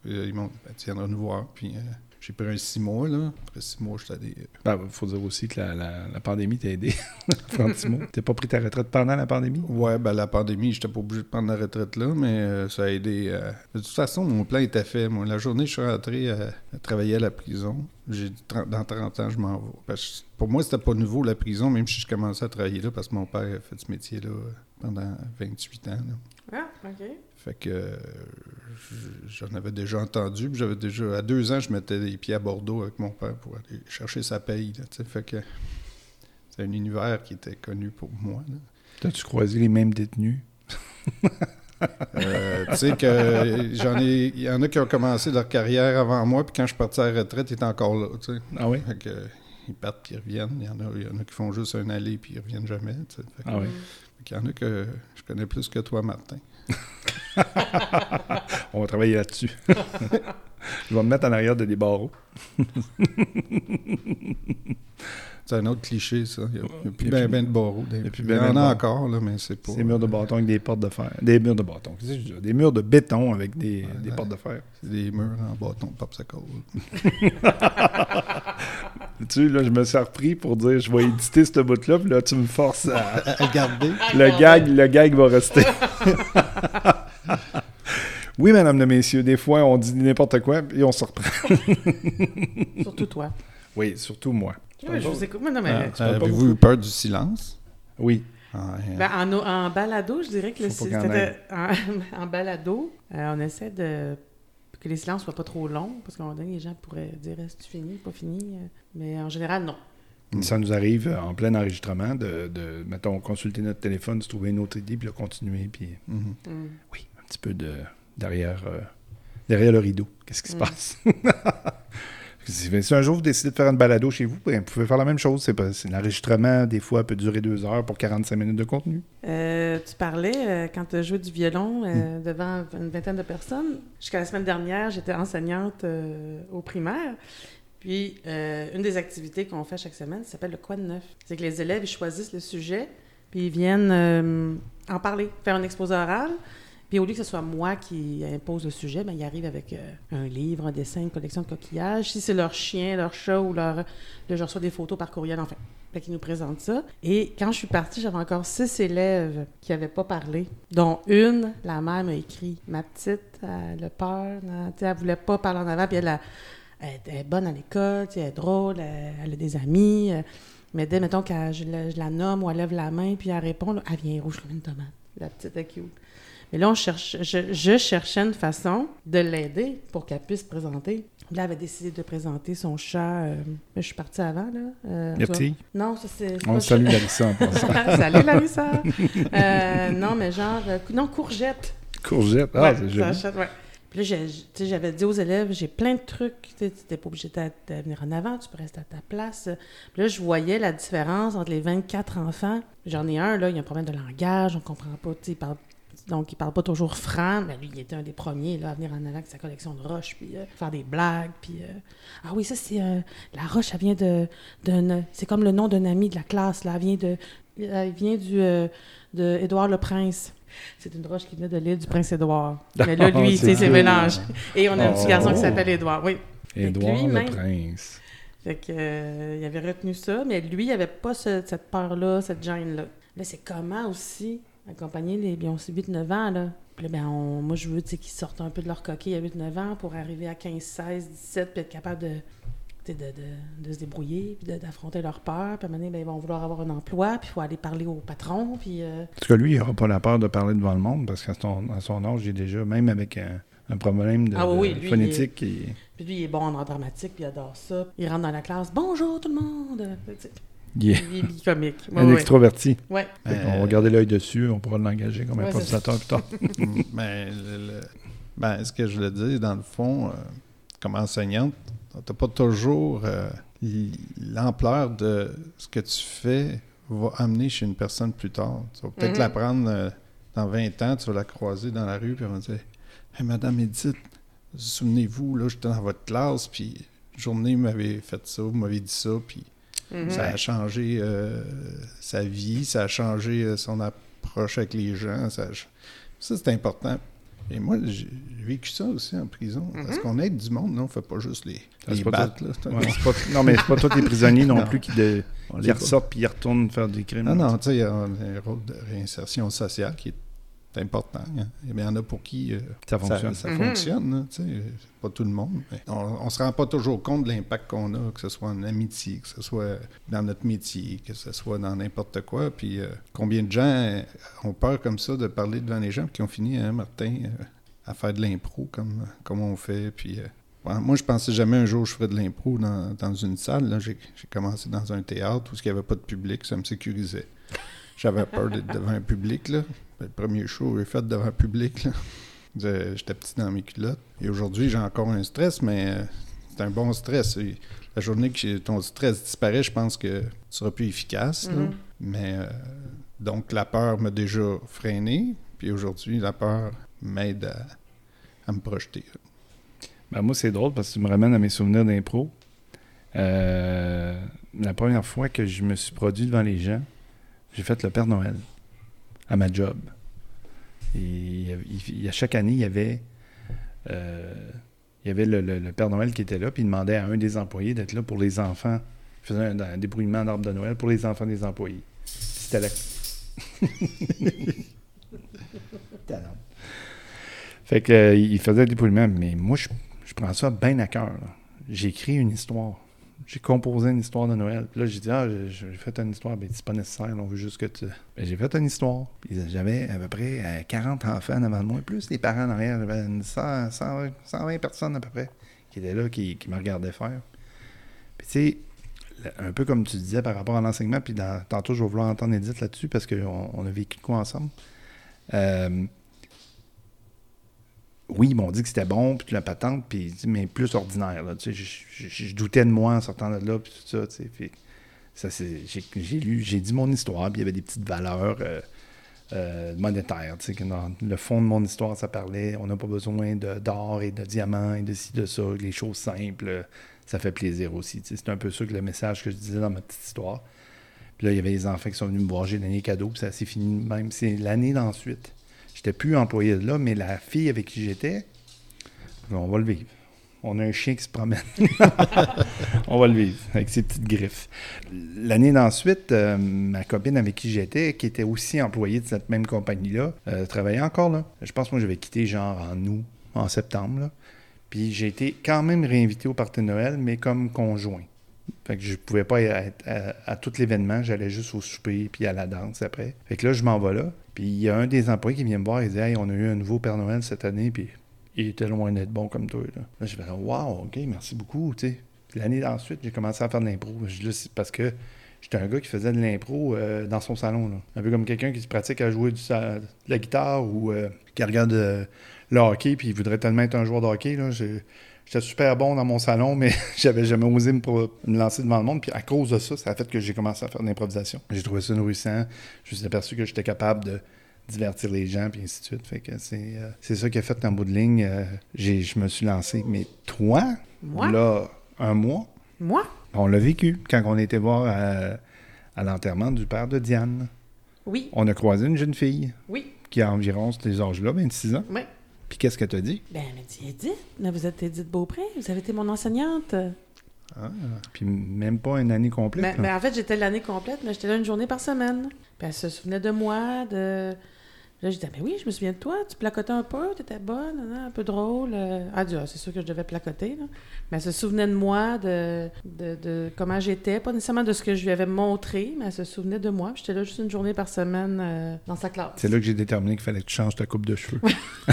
ils m'ont dit, ben, tu viendras nous voir. Puis euh, j'ai pris un six mois, là. Après six mois, j'étais allé... Ben, faut dire aussi que la, la- la pandémie t'a aidé. Franchement. T'as pas pris ta retraite pendant la pandémie? Ouais, ben la pandémie, j'étais pas obligé de prendre la retraite là, mais euh, ça a aidé. euh, De toute façon, mon plan était fait. Moi, la journée, je suis rentré à, à travailler à la prison. J'ai dit, 30 dans 30 ans, je m'en vais. Parce que pour moi, c'était pas nouveau la prison, même si je commençais à travailler là, parce que mon père a fait ce métier-là euh, pendant 28 ans. là. Ah, OK. Fait que euh, j'en avais déjà entendu. J'avais déjà. À deux ans, je mettais les pieds à Bordeaux avec mon père pour aller chercher sa paye. là, fait que c'est un univers qui était connu pour moi. T'as-tu croisé les mêmes détenus? Euh, tu sais que j'en ai. Il y en a qui ont commencé leur carrière avant moi, puis quand je suis parti à la retraite, ils étaient encore là. Ah oui? Fait que, ils partent puis ils reviennent. Il y, en a, il y en a qui font juste un aller puis ils reviennent jamais. Fait que- Ah oui. fait qu'il y en a que je connais plus que toi, Martin. On va travailler là-dessus. Je vais me mettre en arrière de des barreaux. C'est un autre cliché, ça. Il n'y a, plus a ben, ben de barreaux. il y a plus ben ben en de a encore, là, mais c'est pas. Des murs de bâton avec des portes de fer. Des murs de bâton. Des murs de béton avec des, Ouais, des ouais. portes de fer. C'est des murs en bâton de popsicle. Tu sais, là, je me suis repris pour dire je vais éditer ce bout-là, puis là, tu me forces à. à garder. Le gag, le gag va rester. oui, madame, messieurs, des fois, on dit n'importe quoi, et on se reprend. Surtout toi. Oui, surtout moi. Oui, je vous écoute. Mais non, mais... Ah. Avez-vous eu peur du silence? Oui. Ah, hein. Ben, en, en balado, je dirais que le Faut pas si- qu'on c'était- en, en balado, euh, on essaie de que les silences soient pas trop longs, parce qu'à un moment donné, les gens pourraient dire est-ce fini, pas fini? Mais en général, non. Ça nous arrive en plein enregistrement de, de, mettons, consulter notre téléphone, se trouver une autre idée, puis là, continuer, puis Mhm. Mm. oui, un petit peu de derrière, euh, derrière le rideau. Qu'est-ce qui se Mm. passe? Si un jour vous décidez de faire une balado chez vous, ben, vous pouvez faire la même chose. C'est l'enregistrement, des fois, peut durer deux heures pour 45 minutes de contenu. Euh, tu parlais, euh, quand tu as joué du violon euh, devant une vingtaine de personnes, jusqu'à la semaine dernière, j'étais enseignante au primaire. Puis, une des activités qu'on fait chaque semaine, ça s'appelle le Quoi de neuf. C'est que les élèves, ils choisissent le sujet, puis ils viennent en parler, faire un exposé oral. Puis, au lieu que ce soit moi qui impose le sujet, ben, ils arrivent avec euh, un livre, un dessin, une collection de coquillages. Si c'est leur chien, leur chat ou leur... Là, je reçois des photos par courriel, enfin. Fait qu'il nous présente ça. Et quand je suis partie, j'avais encore six élèves qui n'avaient pas parlé, dont une, la mère m'a écrit Ma petite, elle a peur, elle voulait pas parler en avant, puis elle, est bonne à l'école, elle est drôle, elle, a des amis. euh, Mais dès, mettons, je, la- nomme ou elle lève la main, puis elle répond, elle vient rouge comme une tomate. La petite est cute. Mais là, on cherche, je, je cherchais une façon de l'aider pour qu'elle puisse présenter. Là, elle avait décidé de présenter son chat. euh, je suis partie avant, là. euh. Non, ça c'est. On salue Larissa en passant. Salut Larissa! Euh, non, mais genre, euh, non, courgette. Courgette. Ah, Ouais, c'est joli. achète, ouais. Puis là, j'avais dit aux élèves, j'ai plein de trucs. Tu n'étais pas obligé de, venir en avant, tu peux rester à ta place. Puis là, je voyais la différence entre les 24 enfants. J'en ai un, là, il a un problème de langage, on comprend pas. tu sais, Il parle, donc, il parle pas toujours franc. Mais lui, il était un des premiers là, à venir en avant avec sa collection de roches, puis euh, faire des blagues. Puis, euh, ah oui, ça, c'est. euh, la roche, elle vient de. d'un- C'est comme le nom d'un ami de la classe, là. Elle vient de. Elle vient du. euh, de Édouard le Prince. C'est une roche qui venait de l'île du Prince-Édouard. Mais là, lui, Oh, tu sais, c'est mélange. Et on a un petit garçon qui Oh. s'appelle Édouard, oui. Édouard lui, le même. Prince. Fait que, euh, il avait retenu ça, mais lui, il avait pas ce- cette peur-là, cette gêne-là. Là, c'est comment aussi accompagner les. Ont 8-9 ans, là. Puis là, ben, on- moi, je veux qu'ils sortent un peu de leur coquille à 8-9 ans pour arriver à 15, 16, 17, puis être capable de, de, de- de se débrouiller, puis d'affronter leur peur. Puis à un moment donné, ben, ils vont vouloir avoir un emploi, puis il faut aller parler au patron, puis. euh, En tout cas, lui, il n'aura pas la peur de parler devant le monde parce qu'à son, à son âge, il est déjà, même avec un, un problème de, Ah oui, lui, phonétique, il- Puis lui, il est bon en dramatique, puis il adore ça. Il rentre dans la classe, bonjour tout le monde! Tu il est Il est comique. Ouais, un ouais. extroverti. Ouais. Qu'on Euh, va garder l'œil dessus, on pourra l'engager comme Ouais, improvisateur plus tard. Mm, ben, le- le- ben, ce que je voulais dire, dans le fond, euh, comme enseignante, t'as pas toujours euh, l'ampleur de ce que tu fais va amener chez une personne plus tard. Tu vas peut-être Mhm. l'apprendre euh, dans 20 ans, tu vas la croiser dans la rue, puis elle va dire Hey, Madame Edith, souvenez-vous, là, j'étais dans votre classe, puis journée, vous m'avez fait ça, vous m'avez dit ça, puis Mhm. ça a changé euh, sa vie, ça a changé euh, son approche avec les gens. Ça, a ch- ça, c'est important. Et moi, j'ai vécu ça aussi en prison. Parce Mhm. qu'on aide du monde, non? On fait pas juste les, Ça, les pas là. Ouais, pas- non, mais c'est pas tous les prisonniers non, Non. plus qui, de, On qui les- ressortent puis ils retournent faire des crimes. Non, non, tu sais, il y a un, un rôle de réinsertion sociale qui est important. hein. Il y en a pour qui euh, Ça fonctionne. ça, Mhm. fonctionne. là, tu sais. C'est pas tout le monde. mais on, on se rend pas toujours compte de l'impact qu'on a, que ce soit en amitié, que ce soit dans notre métier, que ce soit dans n'importe quoi. Puis euh, combien de gens euh, ont peur comme ça de parler devant les gens, qui ont fini, hein, Martin, euh, à faire de l'impro comme, comme on fait. Puis euh, moi, je pensais jamais un jour je ferais de l'impro dans, dans une salle. là. J'ai j'ai commencé dans un théâtre où il n'y avait pas de public, ça me sécurisait. J'avais peur d'être devant un public. Là. Le premier show que j'ai fait devant un public, là, j'étais petit dans mes culottes. Et aujourd'hui, j'ai encore un stress, mais euh, c'est un bon stress. Et la journée que ton stress disparaît, je pense que tu seras plus efficace. là. Mhm. Mais euh, donc, la peur m'a déjà freiné. Puis aujourd'hui, la peur m'aide à, à me projeter. Ben, moi, c'est drôle parce que tu me ramènes à mes souvenirs d'impro. Euh, la première fois que je me suis produit devant les gens, j'ai fait le Père Noël à ma job. Et à chaque année, il y avait, euh, il y avait le, Père Noël qui était là, puis il demandait à un des employés d'être là pour les enfants. Il faisait un, un débrouillement d'arbre de Noël pour les enfants des employés. C'était. Talent. Fait que, euh, il faisait le dépouillement, mais moi, je, prends ça bien à cœur. écrit une histoire. J'ai composé une histoire de Noël. Puis là, j'ai dit, ah, j'ai fait une histoire. Ben, c'est pas nécessaire, on veut juste que tu. Ben, j'ai fait une histoire. J'avais à peu près euh, 40 enfants en avant de moi, plus les parents en arrière. J'avais une 100, 120, 120 personnes à peu près qui étaient là, qui, qui me regardaient faire. Puis tu sais, un peu comme tu disais par rapport à l'enseignement, puis tantôt, je vais vouloir entendre Edith là-dessus parce qu'on on a vécu quoi ensemble. Euh, oui, ils m'ont dit que c'était bon, puis la patente, puis, mais plus ordinaire. Là, je, doutais de moi en sortant de là, puis tout ça. c'est, j'ai, lu, j'ai dit mon histoire, puis il y avait des petites valeurs euh, euh, monétaires. que le fond de mon histoire, ça parlait on n'a pas besoin d'or et de diamants et de ci, de ça, les choses simples, ça fait plaisir aussi. C'est un peu ça que le message que je disais dans ma petite histoire. Puis là, il y avait des enfants qui sont venus me voir, j'ai donné des cadeaux, puis ça s'est fini même. C'est l'année d'ensuite. J'étais plus employé de là, mais la fille avec qui j'étais, on va le vivre. On a un chien qui se promène. on va le vivre avec ses petites griffes. L'année d'ensuite, euh, ma copine avec qui j'étais, qui était aussi employée de cette même compagnie-là, euh, travaillait encore là. Je pense que moi, j'avais quitté genre en août, en septembre. Là. Puis j'ai été quand même réinvité au party Noël, mais comme conjoint. Fait que je pouvais pas être à, tout l'événement, j'allais juste au souper puis à la danse après. Fait que là, je m'en vais là. Puis il y a un des employés qui vient me voir et dit Hey, on a eu un nouveau Père Noël cette année, puis il était loin d'être bon comme toi. Là, là je fais Wow, ok, merci beaucoup. L'année ensuite, j'ai commencé à faire de l'impro. Parce que j'étais un gars qui faisait de l'impro euh, dans son salon. Là. Un peu comme quelqu'un qui se pratique à jouer du de la guitare ou euh, qui regarde euh, le hockey, puis il voudrait tellement être un joueur de hockey. Là. J'étais super bon dans mon salon, mais j'avais jamais osé me, lancer devant le monde. Puis à cause de ça, ça a fait que j'ai commencé à faire de l'improvisation. J'ai trouvé ça nourrissant. Je me suis aperçu que j'étais capable de divertir les gens, puis ainsi de suite. Fait que c'est euh, c'est ça qui a fait qu'en bout de ligne, euh, j'ai- je me suis lancé. Mais toi, Moi? là, un mois, Moi? on l'a vécu quand on était voir à, à l'enterrement du père de Diane. Oui. On a croisé une jeune fille Oui. qui a environ ces âges-là, 26 ans. Oui. Puis qu'est-ce qu'elle t'a dit? Ben, elle m'a dit Edith, là, vous êtes Edith Beaupré, vous avez été mon enseignante. Ah, Puis même pas une année complète. Mais, là. mais en fait, j'étais l'année complète, mais j'étais là une journée par semaine. Puis elle se souvenait de moi, de. Là, je disais, mais oui, je me souviens de toi, tu placotais un peu, tu étais bonne, un peu drôle. euh. Ah, Dieu, c'est sûr que je devais placoter, là. Mais elle se souvenait de moi, de, de, de comment j'étais, pas nécessairement de ce que je lui avais montré, mais elle se souvenait de moi. J'étais là juste une journée par semaine euh, dans sa classe. C'est là que j'ai déterminé qu'il fallait que tu changes ta coupe de cheveux.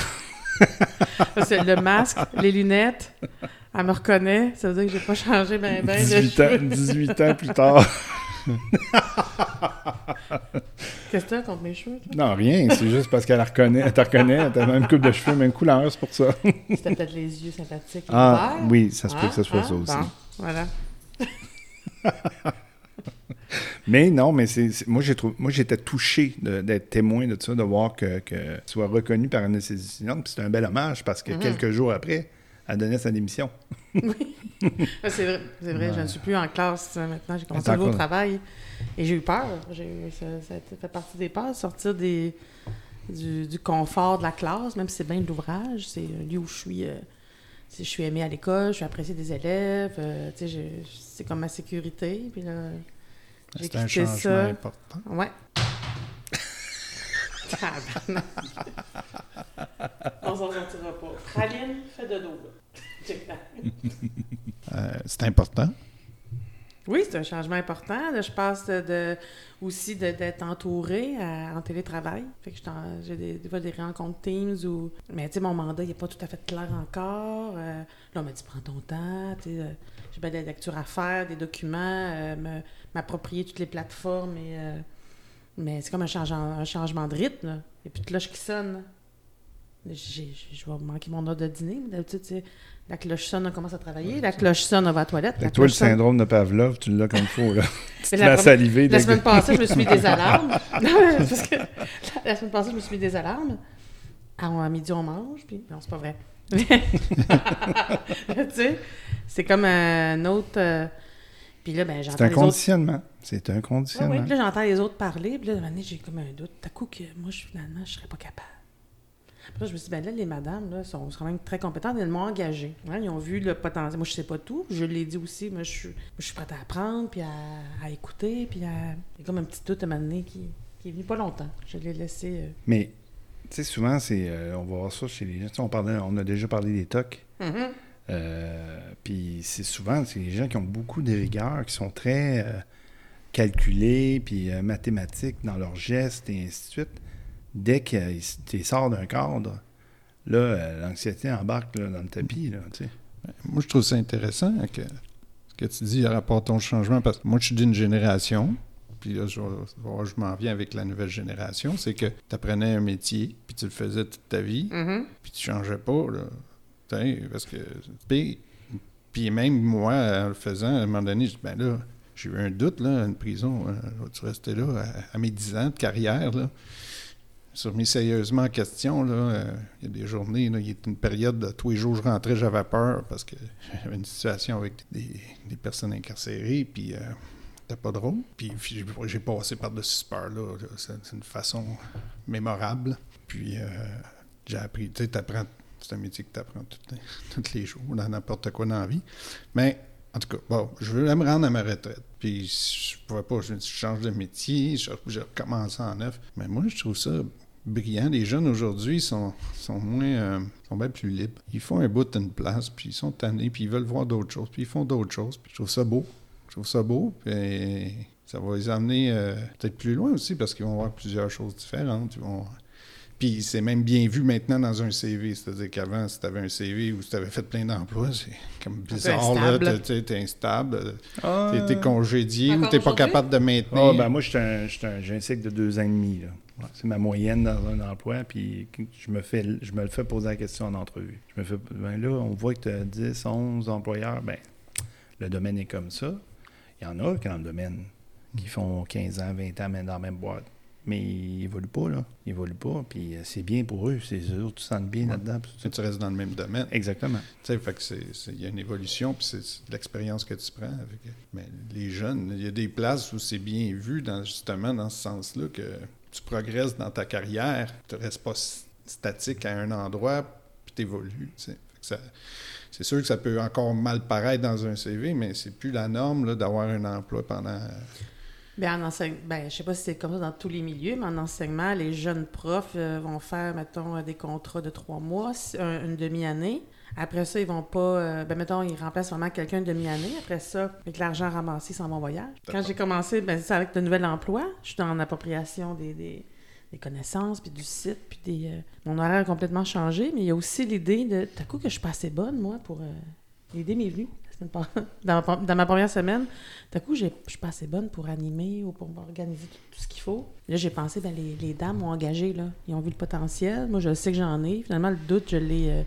Parce que le masque, les lunettes, elle me reconnaît, ça veut dire que j'ai pas changé ben ben de 18, ans, cheveux. 18 ans plus tard. Qu'est-ce que t'as contre mes cheveux, toi? Non, rien. C'est juste parce qu'elle la reconnaît. Elle te reconnaît. Elle a la même coupe de cheveux, même couleur, c'est pour ça. C'était peut-être les yeux sympathiques. Ah, verts. oui, ça se peut Hein? que ce soit Hein? ça aussi. Bon, voilà. Mais non, mais c'est c'est- moi j'ai trouvé moi j'étais touché de- d'être témoin de ça, de voir que, que tu sois reconnu par une anesthésiste. Puis c'est un bel hommage parce que Mhm. quelques jours après, elle donnait sa démission. Ah, C'est vrai, c'est vrai je ne suis plus en classe euh, maintenant. J'ai commencé un nouveau travail et j'ai eu peur. J'ai eu- ça, fait partie des peurs, sortir des, du, du confort de la classe, même si c'est bien de l'ouvrage. C'est un lieu où je suis, euh, je suis aimée à l'école, je suis appréciée des élèves. euh, c'est comme ma sécurité. Puis là, C'est un changement ça. important. Ouais. On s'en sortira pas. Praline, fais de dos. Euh, c'est important. Oui, c'est un changement important. Je passe de, de- aussi de- d'être entourée à- en télétravail. Fait que j'ai des, des fois des rencontres Teams où. Mais tu sais, mon mandat, il n'est pas tout à fait clair encore. Euh, là, on m'a dit prends ton temps. euh, j'ai bien des lectures à faire, des documents, euh, me- m'approprier toutes les plateformes. Et, euh, mais c'est comme un, changement- un changement de rythme. Là. A plus de cloche qui sonne. Je vais manquer mon heure de dîner. D'habitude, la cloche sonne, on commence à travailler. La cloche sonne, on va à la toilette. La que toi, le sonne. syndrome de Pavlov, tu l'as comme il faut. Là. tu la saliver. La semaine passée, je me suis mis des alarmes. Non, mais parce que la, semaine passée, je me suis mis des alarmes. À, à midi, on mange, puis non, c'est pas vrai. tu sais, c'est comme un autre. euh, Puis là, ben, C'est j'entends un les autres. conditionnement. C'est un conditionnement. puis là, j'entends les autres parler, puis là, un j'ai comme un doute. T'as coup que moi, je, finalement, je serais pas capable. Puis là, je me suis dit, ben là, les madames, là, sont, sont quand même très compétentes, elles m'ont engagée. hein, ils ont vu le potentiel. Moi, je sais pas tout, je l'ai dit aussi, moi, je suis, je suis prête à apprendre, puis à, à écouter, puis à... Il y a comme un petit doute à donné qui, qui est venu pas longtemps. Je l'ai laissé... euh, Mais, tu sais, souvent, c'est, euh, on va voir ça chez les gens. Tu sais, on, parlait, on a déjà parlé des TOC. Mhm. Euh, puis c'est souvent, c'est les gens qui ont beaucoup de rigueur, qui sont très euh, calculés, puis euh, mathématiques dans leurs gestes et ainsi de suite. Dès qu'ils tu sortent d'un cadre, là, l'anxiété embarque là, dans le tapis, là, tu sais. Moi, je trouve ça intéressant que ce que tu dis par rapport à ton changement, parce que moi, je suis d'une génération, puis là, je, je- je m'en viens avec la nouvelle génération, c'est que tu apprenais un métier, puis tu le faisais toute ta vie, Mhm. puis tu changeais pas, là. Parce que... Puis, même moi, en le faisant, à un moment donné, ben j'ai eu un doute, là, une prison, hein, tu restais là à, mes 10 ans de carrière, là? Je remis sérieusement en question, là. euh, Il y a des journées, là, il y a une période, de tous les jours, je rentrais, j'avais peur parce que j'avais une situation avec des, des personnes incarcérées, puis euh, c'était pas drôle. Puis, j'ai, passé par-dessus cette peur-là. là. C'est, c'est une façon mémorable. Puis euh, j'ai appris, tu sais, t'apprends c'est un métier que tu apprends tous les jours, dans n'importe quoi dans la vie. Mais en tout cas, bon, je veux me rendre à ma retraite. Puis je ne pourrais pas, je change de métier, je, je recommence en neuf. Mais moi, je trouve ça brillant. Les jeunes aujourd'hui sont, sont moins euh, sont bien plus libres. Ils font un bout d'une place, puis ils sont tannés, puis ils veulent voir d'autres choses, puis ils font d'autres choses. Puis je trouve ça beau. Je trouve ça beau, puis ça va les amener euh, peut-être plus loin aussi, parce qu'ils vont voir plusieurs choses différentes. Ils vont puis c'est même bien vu maintenant dans un CV. C'est-à-dire qu'avant, si tu avais un CV où tu avais fait plein d'emplois, c'est comme bizarre. Tu es instable, ah. tu es congédié ou tu n'es pas capable de maintenir. Ah, ben moi, j'ai un, cycle de deux ans et demi. C'est ma moyenne dans un emploi. Puis je me, fais, je me le fais poser la question en entrevue. Je me fais, ben là, on voit que tu as 10, 11 employeurs. Ben, le domaine est comme ça. Il y en a qui dans le domaine qui font 15 ans, 20 ans, mais dans la même boîte mais ils évoluent pas, là. Ils évoluent pas, puis euh, c'est bien pour eux, c'est sûr, tu te sens bien là-dedans. Tu restes dans le même domaine. Exactement. Tu sais, fait que il y a une évolution, puis c'est l'expérience que tu prends. Avec, mais les jeunes, il y a des places où c'est bien vu, dans, justement, dans ce sens-là, que tu progresses dans ta carrière, tu restes pas statique à un endroit, puis tu évolues, c'est sûr que ça peut encore mal paraître dans un CV, mais c'est plus la norme d'avoir un emploi pendant Bien, en ben, je sais pas si c'est comme ça dans tous les milieux, mais en enseignement, les jeunes profs euh, vont faire, mettons, des contrats de trois mois, une demi-année. Après ça, ils vont pas. Euh, ben, mettons, ils remplacent vraiment quelqu'un une demi-année. Après ça, avec l'argent ramassé, s'en vont voyage. Quand j'ai commencé, ben, c'est avec de nouvel emploi. Je suis dans l'appropriation des, des, connaissances, puis du site, puis des. Euh, mon horaire a complètement changé, mais il y a aussi l'idée de. Tout coup, que je suis pas assez bonne, moi, pour. L'idée m'est venue. Dans ma, première semaine, d'un coup, je suis pas assez bonne pour animer ou pour organiser tout, ce qu'il faut. Là, j'ai pensé, ben, les, dames ont engagé, là. Ils ont vu le potentiel. Moi, je sais que j'en ai. Finalement, le doute, je l'ai, euh,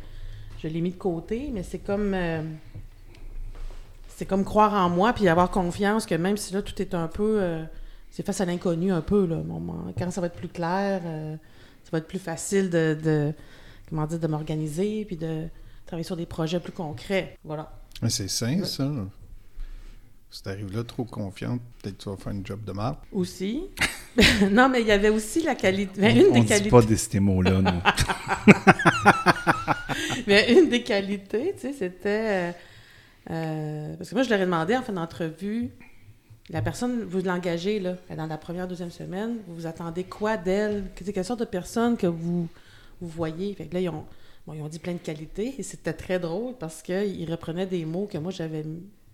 je l'ai mis de côté, mais c'est comme. Euh, c'est comme croire en moi puis avoir confiance que même si là, tout est un peu. Euh, c'est face à l'inconnu un peu, là. Quand ça va être plus clair, ça va être plus facile de, de comment dire, de m'organiser puis de travailler sur des projets plus concrets. Voilà. Mais c'est sain, ça. Si t'arrives là trop confiante, peut-être que tu vas faire une job de marque. Aussi. non, mais il y avait aussi la qualité. Ben, une on, des dit pas de ces mots-là, non. mais une des qualités, tu sais, c'était. Euh, euh, parce que moi, je leur ai demandé en fin d'entrevue, la personne, vous l'engagez, là, dans la première, deuxième semaine, vous, vous attendez quoi d'elle? Quelle sorte de personne que vous, vous voyez? Fait que là, ils ont Bon, ils ont dit plein de qualités et c'était très drôle parce qu'ils reprenaient des mots que moi j'avais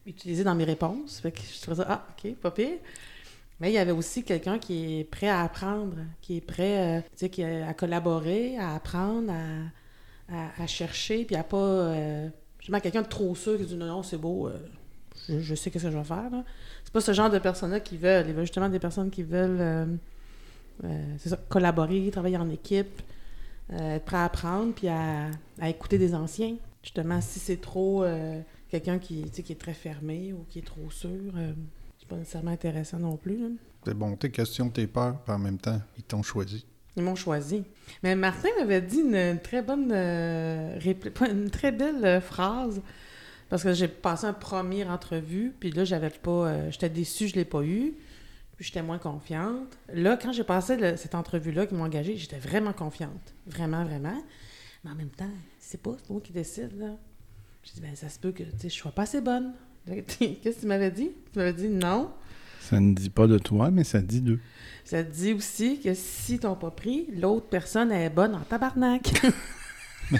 utilisés dans mes réponses. Fait que je trouvais ça, ah, ok, pas pire. Mais il y avait aussi quelqu'un qui est prêt à apprendre, qui est prêt euh, tu sais, à collaborer, à apprendre, à, chercher, puis à pas. Euh, justement, quelqu'un de trop sûr qui dit non, non, c'est beau, euh, je, sais qu'est-ce que je vais faire. C'est pas ce genre de personnes-là qui veulent. Il veut justement des personnes qui veulent collaborer, travailler en équipe, euh, être prêt à apprendre puis à, écouter des anciens. Justement, si c'est trop euh, quelqu'un qui, qui est très fermé ou qui est trop sûr, euh, c'est pas nécessairement intéressant non plus. C'est bon, tes questions, tes peurs, puis en même temps, ils t'ont choisi. Ils m'ont choisi. Mais Martin m'avait dit une, très bonne une très belle phrase. Parce que j'ai passé un premier entrevue, puis là, j'avais pas. J'étais déçue, je l'ai pas eu j'étais moins confiante. Là, quand j'ai passé cette entrevue-là qui m'a engagée, j'étais vraiment confiante. Vraiment, vraiment. Mais en même temps, c'est pas, moi qui décide, là. J'ai dit, ben ça se peut que je sois pas assez bonne. Qu'est-ce que tu m'avais dit? Tu m'avais dit non. Ça ne dit pas de toi, mais ça dit d'eux. Ça dit aussi que si t'ont pas pris, l'autre personne est bonne en tabarnak.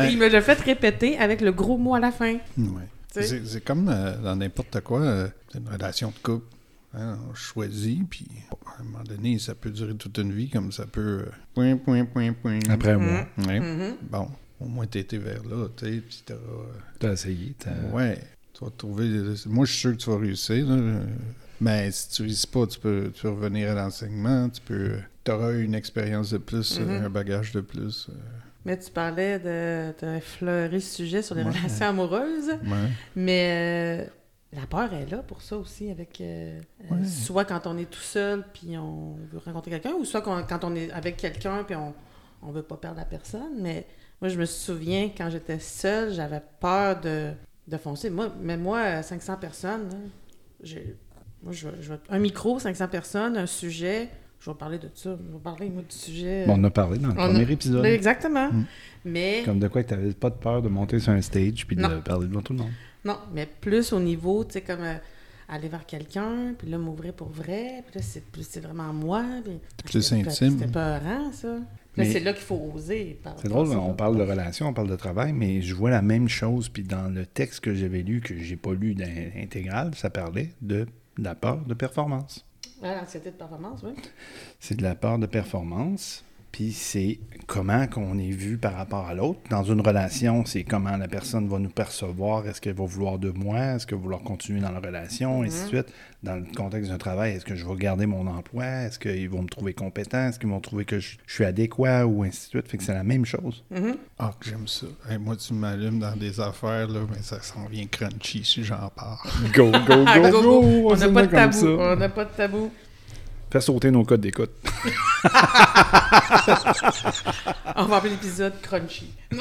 Et il me l'a fait répéter avec le gros mot à la fin. Ouais. C'est comme euh, dans n'importe quoi, euh, une relation de couple Hein, on choisit, puis à un moment donné, ça peut durer toute une vie, comme ça peut. Euh, point, point, point, point. Après un mois. Mm-hmm. Bon, au moins, tu été vers là, tu sais, puis t'as. T'as essayé. As... Ouais. Tu vas trouver. Moi, je suis sûr que tu vas réussir, Mais si tu réussis pas, tu peux, tu peux revenir à l'enseignement, tu peux. auras une expérience de plus, mm-hmm. un bagage de plus. Euh. Mais tu parlais de, de fleurir ce sujet sur les relations amoureuses. Ouais. Mais euh, la peur est là pour ça aussi, avec euh, euh, soit quand on est tout seul puis on veut rencontrer quelqu'un, ou soit quand on est avec quelqu'un puis on ne veut pas perdre la personne. Mais moi, je me souviens quand j'étais seule, j'avais peur de, de foncer. Moi, mais moi, 500 personnes, j'ai, moi, je, un micro, 500 personnes, un sujet, je vais parler de ça. Je vais parler, moi, du sujet. Bon, on a parlé dans le On a- premier épisode. Exactement. Mm. Mais, Comme de quoi tu n'avais pas de peur de monter sur un stage puis de Non. parler devant tout le monde. Non, mais plus au niveau, tu sais, comme euh, aller vers quelqu'un, puis là, m'ouvrir pour vrai, puis là, c'est c'est vraiment moi. Puis, Plus intime. C'était peurant, ça. Là, Mais- c'est là qu'il faut oser. C'est drôle, on parle de relation, on parle de travail, mais je vois la même chose. Puis dans le texte que j'avais lu, que j'ai pas lu intégral, ça parlait de, de la peur de performance. Ah, l'anxiété de performance, oui. C'est de la peur de performance. Puis c'est comment qu'on est vu par rapport à l'autre. Dans une relation, c'est comment la personne va nous percevoir. Est-ce qu'elle va vouloir de moi? Est-ce qu'elle va vouloir continuer dans la relation? Et ainsi de suite. Dans le contexte d'un travail, est-ce que je vais garder mon emploi? Est-ce qu'ils vont me trouver compétent? Est-ce qu'ils vont trouver que je, je suis adéquat? Ou ainsi de suite. Fait que c'est la même chose. Mhm. Ah, que j'aime ça. Hey, moi, tu m'allumes dans des affaires, là, mais ça s'en vient crunchy si j'en parle. Go, go, go, Ah, go, go. go! On n'a pas de tabou. On n'a pas de tabou. Fais sauter nos codes d'écoute. On va appeler l'épisode Crunchy.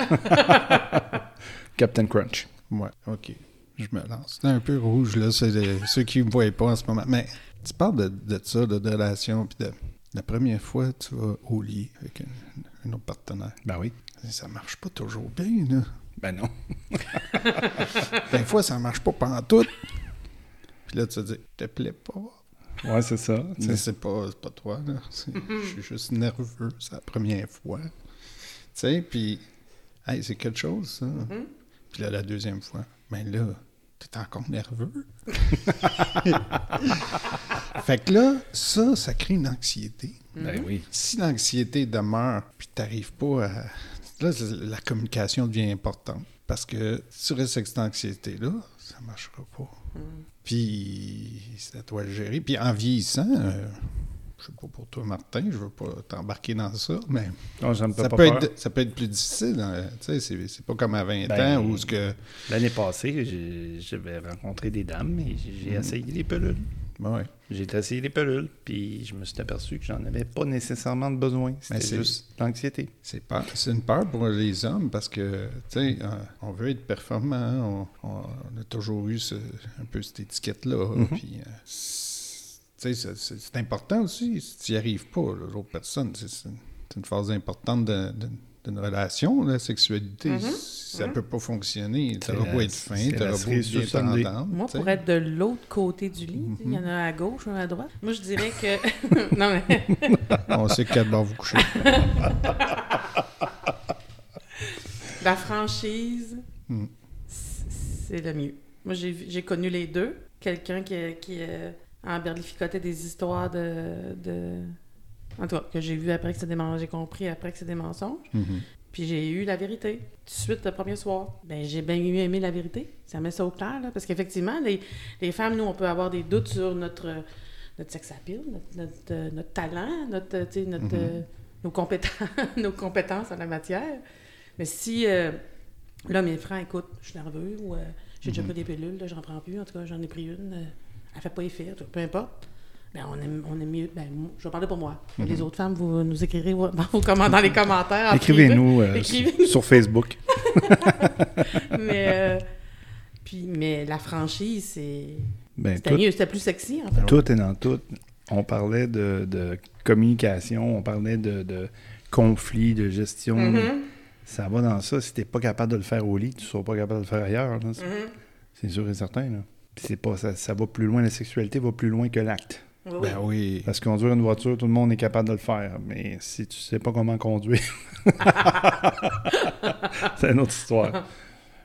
Captain Crunch. Ouais, ok. Je me lance. C'est un peu rouge, là. C'est les- ceux qui ne me voient pas en ce moment. Mais tu parles de, de ça, de, de relation, puis de la première fois tu vas au lit avec un, un autre partenaire. Ben oui. Ça marche pas toujours bien, là. Ben non. Des fois, ça marche pas pantoute. Puis là, tu te dis, te plaît pas. Ouais, c'est ça. Mais c'est pas, pas toi, Je suis juste nerveux, c'est la première fois. Tu sais, puis, hey, c'est quelque chose, ça. Puis là, la deuxième fois, ben là, t'es encore nerveux. fait que là, ça, ça crée une anxiété. Ben oui. Si l'anxiété demeure, puis t'arrives pas à... Là, la communication devient importante. Parce que si tu restes avec cette anxiété-là, ça marchera pas. Puis, c'est à toi de gérer. Puis, en vieillissant, euh, je sais pas pour toi, Martin, je veux pas t'embarquer dans ça, mais Non, ça peut, être, ça peut être plus difficile. hein. Tu sais, c'est, pas comme à 20 Ben, ans où ce que... L'année passée, j'avais rencontré des dames et j'ai Mhm. essayé les pilules. Ben ouais. J'ai essayé les pilules, puis je me suis aperçu que j'en avais pas nécessairement de besoin. C'était juste l'anxiété. C'est, pas, c'est une peur pour les hommes parce que, tu sais, euh, on veut être performant. On, on a toujours eu ce- un peu cette étiquette-là. Mhm. Puis, euh, c'est- important aussi. Si tu n'y arrives pas, l'autre personne, c'est, une- c'est une phase importante de- de- d'une relation, la sexualité. Mhm. Ça peut pas fonctionner. Tu C'est beau être fin, tu la beau bien t'entendre. Moi, pour être de l'autre côté du lit, il y en a à gauche, un à droite. Moi, je dirais que. non, mais. On sait quel bord vous couchez. La franchise, Mm. c'est le mieux. Moi, j'ai vu- j'ai connu les deux. Quelqu'un qui, qui euh, emberlificotait des histoires de, de... En tout cas, que j'ai vu après que c'est des mensonges. J'ai compris après que c'est des mensonges. Mhm. Puis j'ai eu la vérité. Tout de suite, le premier soir. Ben, j'ai bien aimé la vérité. Ça met ça au clair, là. Parce qu'effectivement, les, les femmes, nous, on peut avoir des doutes sur notre, notre sex appeal, notre, notre, euh, notre talent, notre, euh, notre, Mhm. euh, nos, compétences, nos compétences en la matière. Mais si, euh, là, mes frères, écoute, je suis nerveux ou euh, j'ai déjà Mhm. pris des pilules, j'en prends plus. En tout cas, j'en ai pris une. elle fait pas effet, peu importe. Ben, on aime, on aime mieux. Ben, je vais parler pour moi. Mhm. Les autres femmes, vous nous écrirez dans, vos comment- dans les commentaires. Écrivez-nous euh, Écrivez-nous. sur Facebook. mais, euh, puis, mais la franchise, c'est. Ben, C'était tout, mieux, c'était plus sexy, en fait. tout est dans tout. On parlait de, de communication, on parlait de, de conflit, de gestion. Mhm, Ça va dans ça. Si t'es pas capable de le faire au lit, tu seras pas capable de le faire ailleurs. là. C'est sûr et certain. Là. Pas, ça, ça va plus loin, la sexualité va plus loin que l'acte. Oui. Ben oui. Parce que conduire une voiture, tout le monde est capable de le faire. Mais si tu sais pas comment conduire, c'est une autre histoire.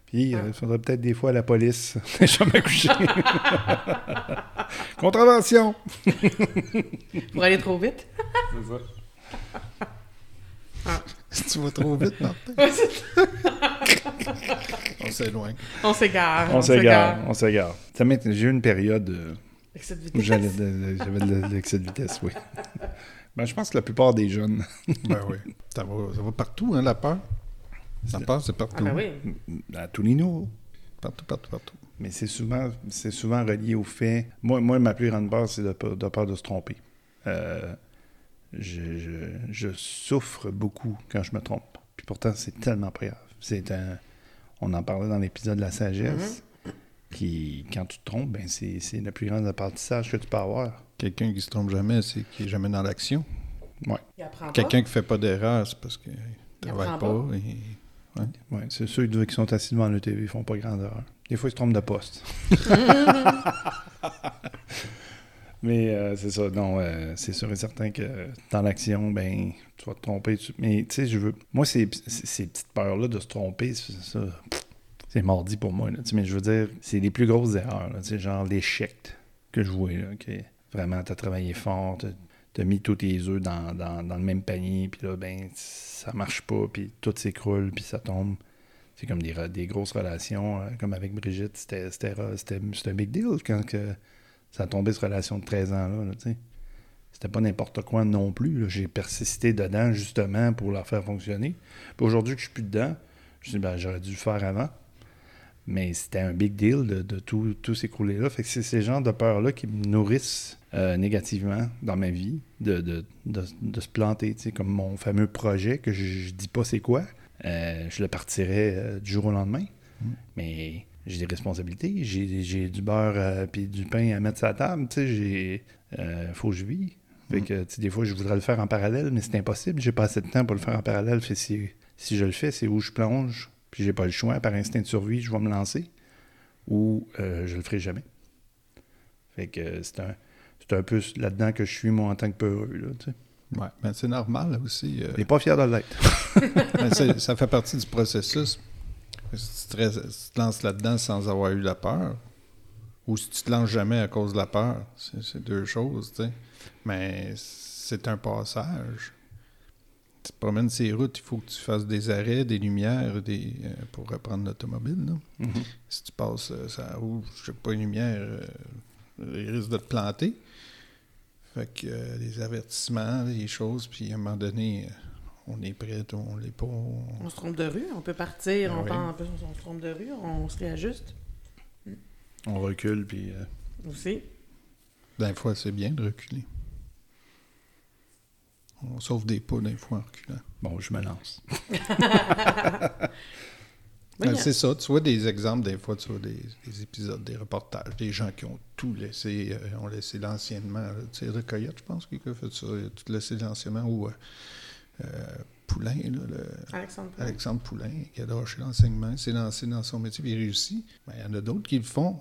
Puis, euh, il faudrait peut-être des fois à la police. J'ai jamais couché. Contravention! Pour aller trop vite. tu vas trop vite, Martin. C'est- On s'éloigne. on s'égare. On s'égare, on s'égare. Ça J'ai eu une période euh, Vitesse. de- de- j'avais de l'excès de vitesse, oui. Ben, je pense que la plupart des jeunes, Ben oui. Ça va, ça va partout, hein, la peur. La peur, c'est Ah, partout. ben oui. à tous les niveaux, Partout, partout, partout. mais c'est souvent, c'est souvent relié au fait. Moi, moi ma plus grande peur, c'est de, peur- de peur de se tromper. Euh, je, je- je souffre beaucoup quand je me trompe. Puis pourtant, c'est tellement pas grave. C'est un, on en parlait dans l'épisode de la sagesse. Puis quand tu te trompes, ben c'est, c'est le plus grand apprentissage que tu peux avoir. quelqu'un qui se trompe jamais, c'est qu'il est jamais dans l'action. Il apprend pas. Quelqu'un qui fait pas d'erreur, c'est parce qu'il Il travaille apprend pas. et- Ouais, c'est ceux qui sont assis devant le TV, ils font pas grande erreur. Des fois, ils se trompent de poste. Mais euh, c'est ça, non, euh, c'est sûr et certain que dans l'action, ben, tu vas te tromper. tu- Mais tu sais, je veux. Moi, ces, ces- ces petites peurs-là de se tromper, c'est ça. pff, C'est mardi pour moi. Là, mais je veux dire, c'est les plus grosses erreurs. là, genre l'échec que je vois. Là, vraiment, tu as travaillé fort, tu as mis tous tes œufs dans, dans- dans le même panier, puis là, ben, ça marche pas, puis tout s'écroule, puis ça tombe. C'est comme des, des grosses relations, euh, comme avec Brigitte, c'était un big deal quand que ça a tombé, cette relation de 13 ans-là, là. C'était pas n'importe quoi non plus. J'ai persisté dedans, justement, pour la faire fonctionner. Aujourd'hui que je suis plus dedans, je me dis, ben, j'aurais dû le faire avant. Mais c'était un big deal de, de tout, tout s'écrouler là. Fait que c'est ces genres de peurs-là qui me nourrissent euh, négativement dans ma vie, de, de, de- de se planter. tu sais, Comme mon fameux projet, que je, je dis pas c'est quoi, euh, je le partirais euh, du jour au lendemain. Mais j'ai des responsabilités. J'ai du beurre puis du pain à mettre sur la table. Tu sais, j'ai. faut que je vis. Fait Mm. que, des fois, je voudrais le faire en parallèle, mais c'est impossible. J'ai pas assez de temps pour le faire en parallèle. Fait que si, si je le fais, c'est où je plonge, puis j'ai pas le choix. Par instinct de survie, je vais me lancer, ou euh, je le ferai jamais. Fait que c'est un, c'est un peu là-dedans que je suis, moi, en tant que peureux. Là, tu sais. Ouais, mais c'est normal aussi. euh, Et pas fier de l'être. ça fait partie du processus. Si tu te, res- si tu te lances là-dedans sans avoir eu la peur, ou si tu te lances jamais à cause de la peur, c'est c'est deux choses, tu sais. Mais c'est un passage. Tu te promènes ces routes, il faut que tu fasses des arrêts, des lumières, des, euh, pour reprendre l'automobile. Mhm. Si tu passes euh, ça rouge, je sais pas, une lumière, euh, il risque de te planter. Fait que euh, les avertissements, les choses, puis à un moment donné, euh, on est prêt, on l'est pas. on- On se trompe de rue, on peut partir, Ah on part plus, on se trompe de rue, on se réajuste On recule, puis. euh, aussi. Des fois, c'est bien de reculer. On sauve des pas des fois en reculant. bon, je me lance. Ben, c'est ça, tu vois des exemples, des fois, tu vois des, des épisodes, des reportages, des gens qui ont tout laissé, euh, ont laissé l'anciennement. Tu sais, Recoyote, je pense, qui a fait ça, il a tout laissé l'anciennement, ou euh, euh, Poulain, là, le- Alexandre. Alexandre Poulain, qui a lâché l'enseignement, il s'est lancé dans son métier, puis il réussit. Ben, il y en a d'autres qui le font.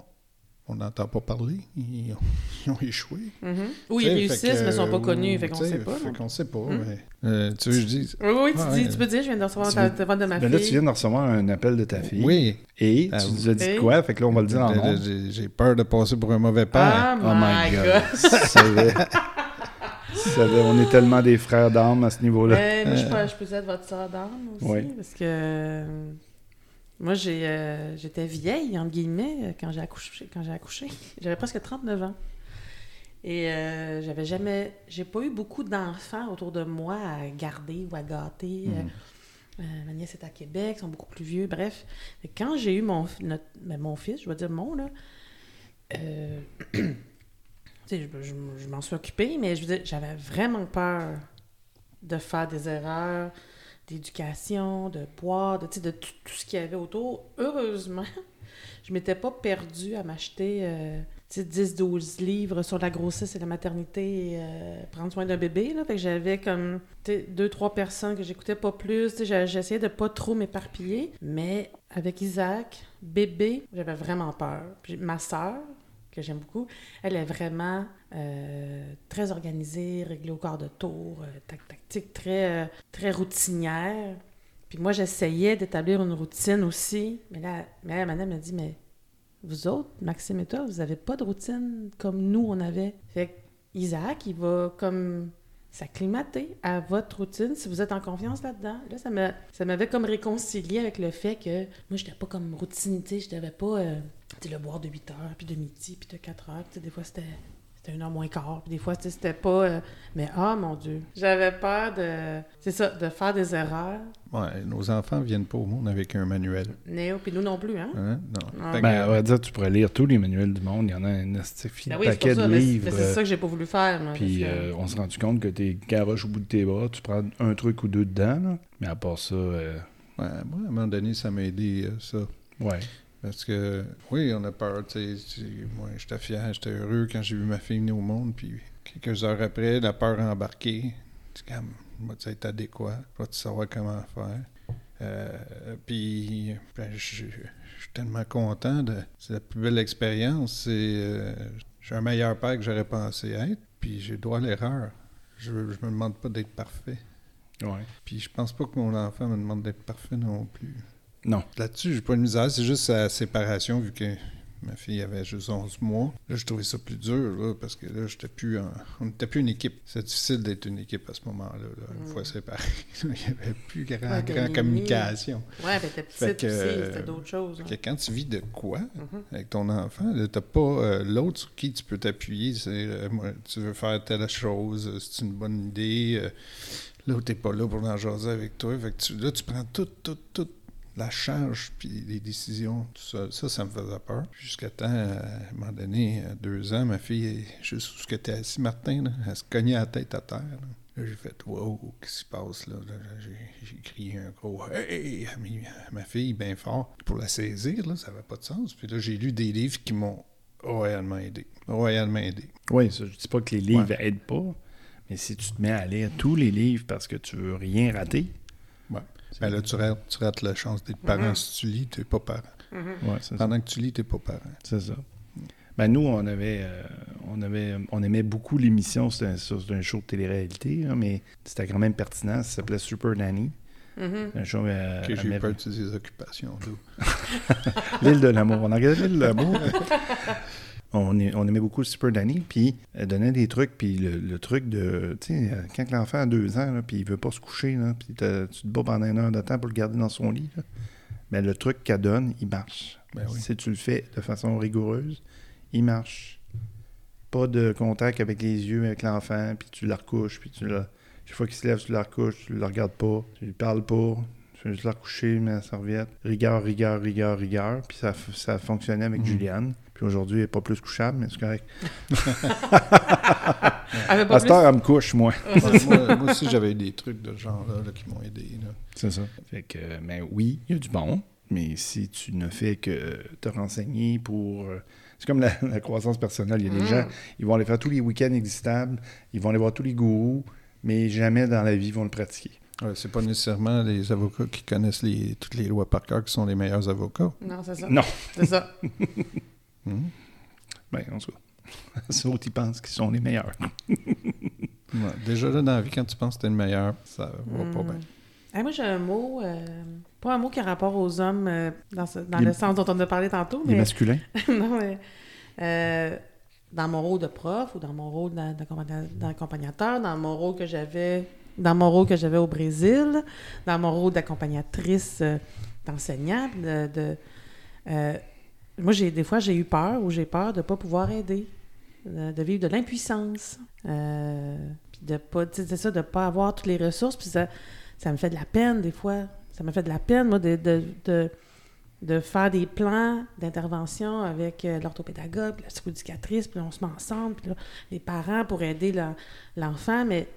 On n'entend pas parler. Ils ont, ils ont échoué. Mhm. Ou ils réussissent, que, mais ne sont pas ou- connus, fait qu'on sait pas. Fait qu'on sait pas, mais... Euh, tu veux que je dise... Oui, oui, tu, Ah, dis, ouais. tu peux dire, je viens de recevoir ta veux- de ma Ben là, tu fille. viens de recevoir un appel de ta fille. Oui. Et Ah, tu nous as dit oui. quoi? Fait que là, on va le dire en nom. J'ai peur de passer pour un mauvais père. Ah, Oh my God. On est tellement des frères d'âme à ce niveau-là. Euh, moi, je, Euh. peux, je peux être votre sœur d'âme aussi, Oui. parce que euh, moi, j'ai, euh, j'étais vieille, entre guillemets, euh, quand j'ai accouché. Quand j'ai accouché. J'avais presque 39 ans. Et euh, j'avais jamais... J'ai pas eu beaucoup d'enfants autour de moi à garder ou à gâter. Mhm. Euh, euh, ma nièce est à Québec, ils sont beaucoup plus vieux, bref. Quand j'ai eu mon, notre- ben, mon fils, je vais dire mon, là, euh, je, je- je m'en suis occupée, mais je veux dire, j'avais vraiment peur de faire des erreurs d'éducation, de boire, de, tout, ce qu'il y avait autour. Heureusement, je m'étais pas perdue à m'acheter euh, tu sais, 10-12 livres sur la grossesse et la maternité et euh, prendre soin d'un bébé. J'avais comme deux, trois personnes que j'écoutais pas plus. J'essayais de pas trop m'éparpiller. Mais avec Isaac, bébé, j'avais vraiment peur. Puis ma sœur, que j'aime beaucoup, elle est vraiment euh, très organisée, réglée au quart de tour, euh, tac, tactique, très, euh, très routinière. Puis moi, j'essayais d'établir une routine aussi. Mais là, mais là, madame m'a dit, mais vous autres, Maxime et toi, vous n'avez pas de routine comme nous, on avait. Fait que Isaac, il va comme s'acclimater à votre routine si vous êtes en confiance là-dedans. Là, ça m'a- ça m'avait comme réconcilié avec le fait que moi, j'étais pas comme routine, je devais pas le boire de 8 heures, puis de midi, puis de 4 heures. Des fois, c'était c'était une heure moins quart, puis des fois, c'était pas... euh, Mais, ah, mon Dieu, j'avais peur de... C'est ça, de faire des erreurs. Ouais, nos enfants viennent pas au monde avec un manuel. Néo, puis nous non plus, hein? Hein? Non. Ah. Fait que, Ben, on va dire, tu pourrais lire tous les manuels du monde. Il y en a un Ben oui, c'est paquet de livres. mais c'est ça que j'ai pas voulu faire, moi, Puis que- euh, on s'est rendu compte que t'es garoche au bout de tes bras, tu prends un truc ou deux dedans, là. mais à part ça, euh, ouais, moi, à un moment donné, ça m'a aidé, euh, ça. ouais. Parce que, oui, on a peur, Moi, j'étais fier, j'étais heureux quand j'ai vu ma fille venir au monde, puis quelques heures après, la peur a embarqué. C'est comme, va-tu être adéquat? Vas-tu savoir comment faire? Euh, puis, ben, je je- je suis tellement content. De, c'est la plus belle expérience. C'est, euh, je suis un meilleur père que j'aurais pensé être. Puis, j'ai droit à l'erreur. Je, je me demande pas d'être parfait. Ouais. Puis, je pense pas que mon enfant me demande d'être parfait non plus. Non. Là-dessus, j'ai pas de misère. C'est juste sa séparation, vu que ma fille avait juste 11 mois. Là, je trouvais ça plus dur, là, parce que là, j'étais plus en- on n'était plus une équipe. C'est difficile d'être une équipe à ce moment-là, là, une Mm. fois séparés. Il n'y avait plus grand, Ouais, t'as grand mis- communication. Ouais, ben t'es petite que, aussi, c'était d'autres choses. Hein. que quand tu vis de quoi Mhm. avec ton enfant, là, t'as pas euh, l'autre sur qui tu peux t'appuyer. C'est euh, moi, tu veux faire telle chose, euh, c'est une bonne idée. euh, L'autre t'es pas là pour en jaser avec toi. Fait que tu- là, tu prends toute, toute, toute la charge puis les décisions tout seul. Ça, ça me faisait peur. Jusqu'à temps, euh, à un moment donné, à deux ans, ma fille juste où ce que t'es assis, Martin, là, elle se cognait la tête à terre. là. Là, j'ai fait Wow, qu'est-ce qui se passe là? J'ai, crié un gros Hey à, ma fille bien fort pour la saisir, là, ça n'avait pas de sens. Puis là, j'ai lu des livres qui m'ont royalement aidé. Royalement aidé. Oui, ça, je dis pas que les livres Ouais. aident pas, mais si tu te mets à lire tous les livres parce que tu veux rien rater, Ouais. Ben là, tu rates, tu rates la chance d'être parent. Mhm. Si tu lis, tu n'es pas parent. Mhm. ouais, ça. Pendant que tu lis, tu n'es pas parent. C'est ça. Ben nous, on avait, euh, on avait, on aimait beaucoup l'émission. C'était un, show de télé-réalité, hein, mais c'était quand même pertinent. Ça s'appelait Super Nanny. Mhm. Un show euh, Que j'ai peur de ces occupations. L'île de l'amour. On a regardé l'île de l'amour. on, est- on aimait beaucoup Super Nanny, puis elle donnait des trucs, puis le, le truc de, tu sais, euh, quand l'enfant a deux ans, puis il veut pas se coucher, là, puis tu te bats pendant une heure de temps pour le garder dans son lit, là, ben, le truc qu'elle donne, il marche. Ben oui. Si tu le fais de façon rigoureuse, il marche. Pas de contact avec les yeux avec l'enfant, puis tu la recouches, puis tu la... Chaque fois qu'il se lève, tu la recouches, tu le regardes pas, tu lui parles pas, tu fais juste la recoucher, la serviette. Rigueur, rigueur, rigueur, rigueur. Puis ça, ça fonctionnait avec Mhm. Juliane. Puis aujourd'hui, elle n'est pas plus couchable, mais c'est correct. Elle pas À cette plus- heure, elle me couche, moi. Ouais, moi, moi aussi, j'avais eu des trucs de ce genre-là là, qui m'ont aidé. C'est ça. Fait que, mais oui, il y a du bon, mais si tu ne fais que te renseigner pour. euh, C'est comme la, la croissance personnelle. Il y a des Mhm. gens, ils vont aller faire tous les week-ends existables, ils vont aller voir tous les gourous, mais jamais dans la vie ils vont le pratiquer. Ouais, c'est pas nécessairement les avocats qui connaissent les, toutes les lois par cœur qui sont les meilleurs avocats. Non, c'est ça. Non. C'est ça. Mhm. Ben, en tout cas, ceux autres, ils pensent qu'ils sont les meilleurs. Ouais, Déjà là, dans la vie, quand tu penses que t'es le meilleur, ça va pas Mhm. bien. Moi, j'ai un mot, euh, pas un mot qui a rapport aux hommes euh, dans, ce- dans Les- le sens dont on a parlé tantôt, Les mais masculins. non, mais euh, dans mon rôle de prof ou dans mon rôle d'a- d'accompagna- d'accompagnateur, dans mon rôle que j'avais dans mon rôle que j'avais au Brésil, dans mon rôle d'accompagnatrice euh, d'enseignante, de, de- euh, moi j'ai des fois j'ai eu peur ou j'ai peur de ne pas pouvoir aider, de, de vivre de l'impuissance, euh, puis de pas, tu sais, c'est ça, de pas avoir toutes les ressources, puis ça, ça me fait de la peine des fois, ça me fait de la peine moi de, de, de de faire des plans d'intervention avec euh, l'orthopédagogue, la psychoéducatrice, puis on se met ensemble, puis là, les parents pour aider l'enfant, mais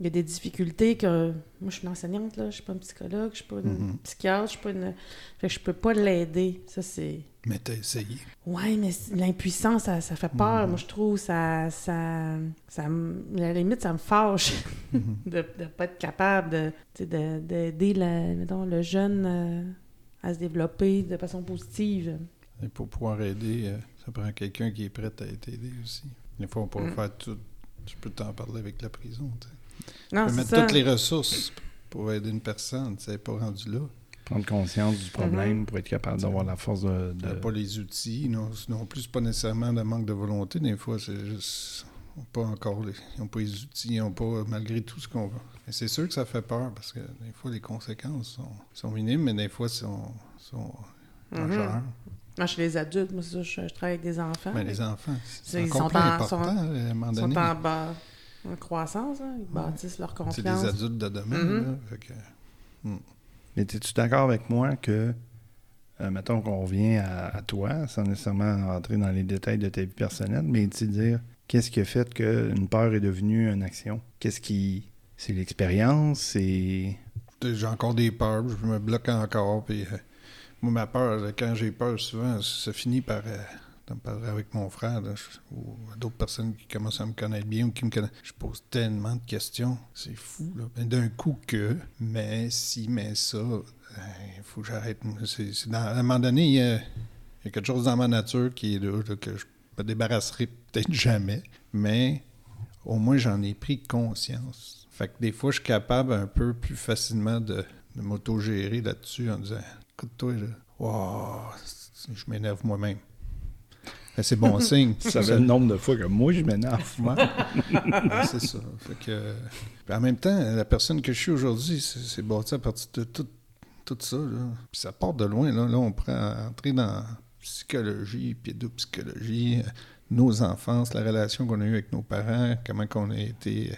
il y a des difficultés que... Moi, je suis une enseignante, là, je suis pas une psychologue, je suis pas une Mhm. psychiatre, je suis pas une... Fait que je peux pas l'aider. Ça, c'est... Mais t'as essayé. Ouais, mais l'impuissance, ça, ça fait peur, Mhm. moi, je trouve. Ça, ça, ça à la limite, ça me fâche Mhm. de ne pas être capable de, sais, de- d'aider la- mettons, le jeune euh, à se développer de façon positive. Et pour pouvoir aider, euh, ça prend quelqu'un qui est prêt à t'aider aussi. Des fois, on peut Mm. faire tout. Tu peux t'en parler avec la prison. tu sais. Non, Tu peux c'est mettre ça. toutes les ressources pour aider une personne. Tu sais, pas rendu là. Prendre conscience du problème Mhm. pour être capable d'avoir la force de. de- n'a pas les outils. Non, non plus, c'est pas nécessairement le manque de volonté. Des fois, c'est juste. Ils n'ont pas encore les, ils ont pas les outils, ils n'ont pas, malgré tout ce qu'on veut. Et c'est sûr que ça fait peur parce que des fois, les conséquences sont, sont minimes, mais des fois, sont, sont Mhm. majeures. Moi, chez les adultes, moi, c'est ça, je, je travaille avec des enfants. Mais mais les enfants, C'est- c'est ils sont plus en- important sont- à un moment Ils donné. sont en, bas, en croissance, hein, ils bâtissent leur C'est confiance. des adultes de demain. Mhm. là, fait que- Mais es-tu d'accord avec moi que, euh, mettons qu'on revient à, toi, sans nécessairement rentrer dans les détails de ta vie personnelle, mais tu dire qu'est-ce qui a fait qu'une peur est devenue une action? Qu'est-ce qui. C'est l'expérience, c'est. J'ai encore des peurs, je me bloque encore. Puis, euh, moi, ma peur, quand j'ai peur, souvent, ça finit par, euh, d'en parler avec mon frère ou d'autres personnes qui commencent à me connaître bien ou qui me connaissent. Je pose tellement de questions. C'est fou, là. Ben, D'un coup que, mais si, mais ça, il faut que j'arrête. C'est, à un moment donné, il y, a, quelque chose dans ma nature qui est là, que je me débarrasserai peut-être jamais, mais au moins j'en ai pris conscience. Fait que des fois, je suis capable un peu plus facilement de, de m'autogérer là-dessus en disant Écoute-toi, là, wow, je m'énerve moi-même. Ben, c'est bon signe. Tu savais le nombre de fois que moi, je m'énerve. moi. C'est ça. Fait que, puis en même temps, la personne que je suis aujourd'hui, c'est c'est bâti à partir de tout, tout ça. Là. Puis ça part de loin. Là, là on pourrait entrer dans psychologie, pédopsychologie, euh, nos enfances, la relation qu'on a eue avec nos parents, comment qu'on a été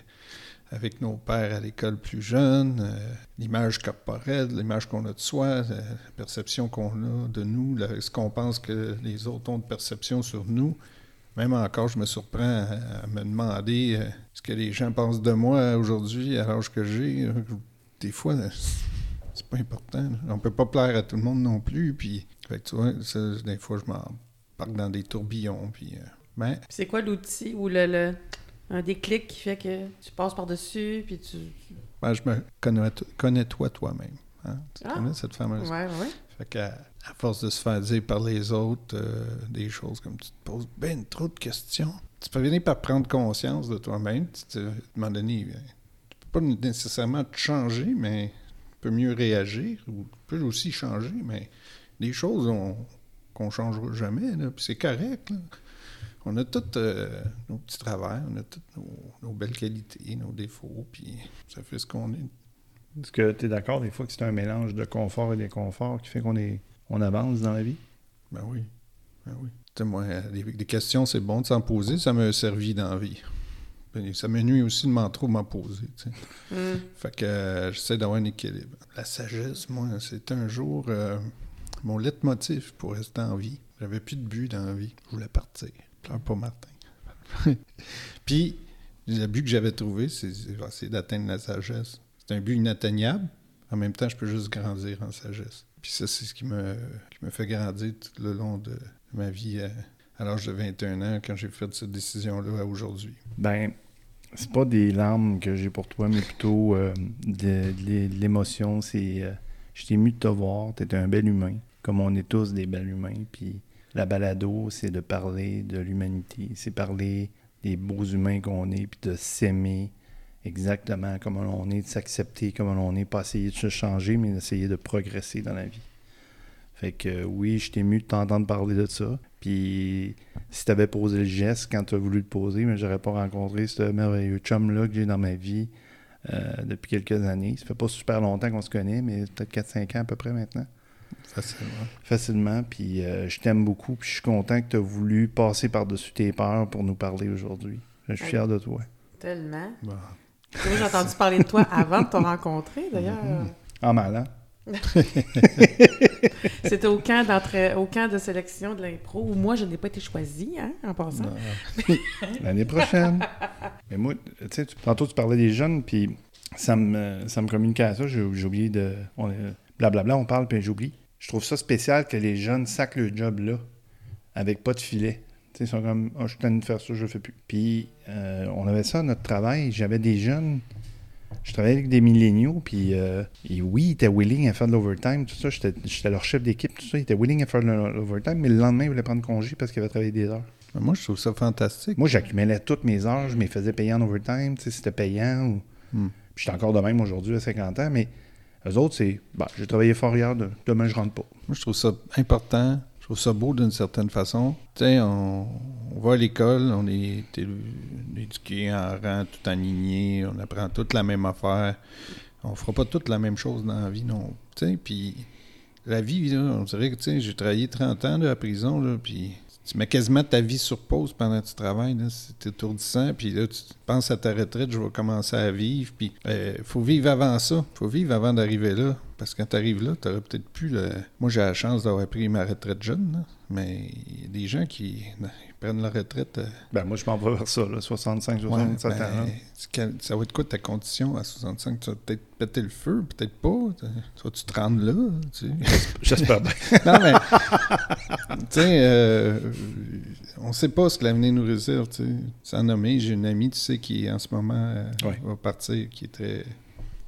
avec nos pères à l'école plus jeune, euh, l'image corporelle, l'image qu'on a de soi, la perception qu'on a de nous, ce qu'on pense que les autres ont de perception sur nous. Même encore, je me surprends à, me demander euh, ce que les gens pensent de moi aujourd'hui, à l'âge que j'ai. Euh, Des fois, euh, c'est pas important. là. On peut pas plaire à tout le monde non plus. Puis, des fois, je m'en parle dans des tourbillons. Puis, euh, ben, c'est quoi l'outil ou le, le- un déclic qui fait que tu passes par-dessus, puis tu... ben, je me connais, connais-toi toi-même. hein. Tu Ah. connais cette fameuse Ouais, ouais. Fait qu'à à force de se faire dire par les autres euh, des choses comme tu te poses ben trop de questions, tu peux venir par prendre conscience de toi-même. Tu te, euh, tu peux pas nécessairement te changer, mais tu peux mieux réagir ou tu peux aussi changer, mais des choses on- qu'on changera jamais, là, puis c'est correct. là. On a tous euh, nos petits travers, on a toutes nos, nos belles qualités, nos défauts, puis ça fait ce qu'on est. Est-ce que tu es d'accord des fois que c'est un mélange de confort et d'inconfort qui fait qu'on est on avance dans la vie? Ben oui. Ben oui. Tu sais, moi, des, des questions, c'est bon de s'en poser. Ça m'a servi dans la vie. Ben, Ça me nuit aussi de m'en trop m'en poser. Hum. Fait que euh, j'essaie d'avoir un équilibre. La sagesse, moi, c'est un jour euh, mon leitmotiv pour rester en vie. J'avais plus de but dans la vie. Je voulais partir. Pleure pas, Martin. Puis, le but que j'avais trouvé, c'est d'atteindre la sagesse. C'est un but inatteignable. En même temps, je peux juste grandir en sagesse. Puis ça, c'est ce qui me, qui me fait grandir tout le long de ma vie euh, à l'âge de 21 ans, quand j'ai fait cette décision-là à aujourd'hui. Ben, c'est pas des larmes que j'ai pour toi, mais plutôt euh, de, l'émotion. C'est. euh, je t'ai ému de te voir, t'es un bel humain, comme on est tous des bels humains. Puis la balado, c'est de parler de l'humanité, c'est parler des beaux humains qu'on est, puis de s'aimer exactement comme on est, de s'accepter comme on est, pas essayer de se changer, mais d'essayer de progresser dans la vie. Fait que oui, je t'ai ému de t'entendre parler de ça. Puis si tu avais posé le geste quand tu as voulu le poser, mais j'aurais pas rencontré ce merveilleux chum-là que j'ai dans ma vie euh, depuis quelques années. Ça fait pas super longtemps qu'on se connaît, mais peut-être 4-5 ans à peu près maintenant. Facilement. Facilement. Puis euh, je t'aime beaucoup. Puis je suis content que tu as voulu passer par-dessus tes peurs pour nous parler aujourd'hui. Je suis fier de toi. Tellement. Bon. J'ai entendu parler de toi avant de te rencontrer, d'ailleurs. En mal, hein? C'était au camp, d'entrée- au camp de sélection de l'impro où moi, je n'ai pas été choisie, hein, en passant. L'année prochaine. Mais moi, tu sais, tantôt tu parlais des jeunes, puis ça me, ça me communiquait à ça. J'ai oublié de. On, est- blablabla, on parle, puis j'oublie. Je trouve ça spécial que les jeunes sacent le job là, avec pas de filet. Ils sont comme, ah, je suis de faire ça, je le fais plus. Puis euh, on avait ça à notre travail. J'avais des jeunes. Je travaillais avec des milléniaux, puis euh, et oui, ils étaient willing à faire de l'overtime, tout ça. J'étais leur chef d'équipe, tout ça. Ils étaient willing à faire de l'overtime, mais le lendemain, ils voulaient prendre congé parce qu'ils avaient travaillé des heures. Mais Moi, je trouve ça fantastique. Moi, j'accumulais toutes mes heures, je me faisais payer en overtime, tu sais, c'était payant. Ou... Hmm. Puis j'étais encore de même aujourd'hui à 50 ans, mais eux autres, c'est bah, j'ai travaillé fort hier, de- demain je rentre pas. Moi, je trouve ça important. Je trouve ça beau d'une certaine façon. Tu sais, on, on va à l'école, on est éduqué en rang, tout aligné, on apprend toute la même affaire. On fera pas toute la même chose dans la vie, non. Tu sais, puis la vie, on dirait que, tu sais, j'ai travaillé 30 ans à la prison, là, puis tu mets quasiment ta vie sur pause pendant que tu travailles, c'est étourdissant, puis là, tu penses à ta retraite, je vais commencer à vivre, puis il faut vivre avant ça, faut vivre avant d'arriver là, parce que quand tu là, tu peut-être plus le... Moi, j'ai la chance d'avoir pris ma retraite jeune, mais il y a des gens qui prennent la retraite... euh, Ben moi, je m'en vais vers ça, là, 65, Ouais, 67 ben, ans. là. ça va être quoi ta condition à 65? Tu vas peut-être péter le feu, peut-être pas. Tu vas-tu te rendre là? Tu sais? J'espère bien. non, mais. tu sais, euh, on sait pas ce que l'avenir nous réserve, tu sais. J'ai une amie, tu sais, qui en ce moment euh, Ouais. va partir, qui est très,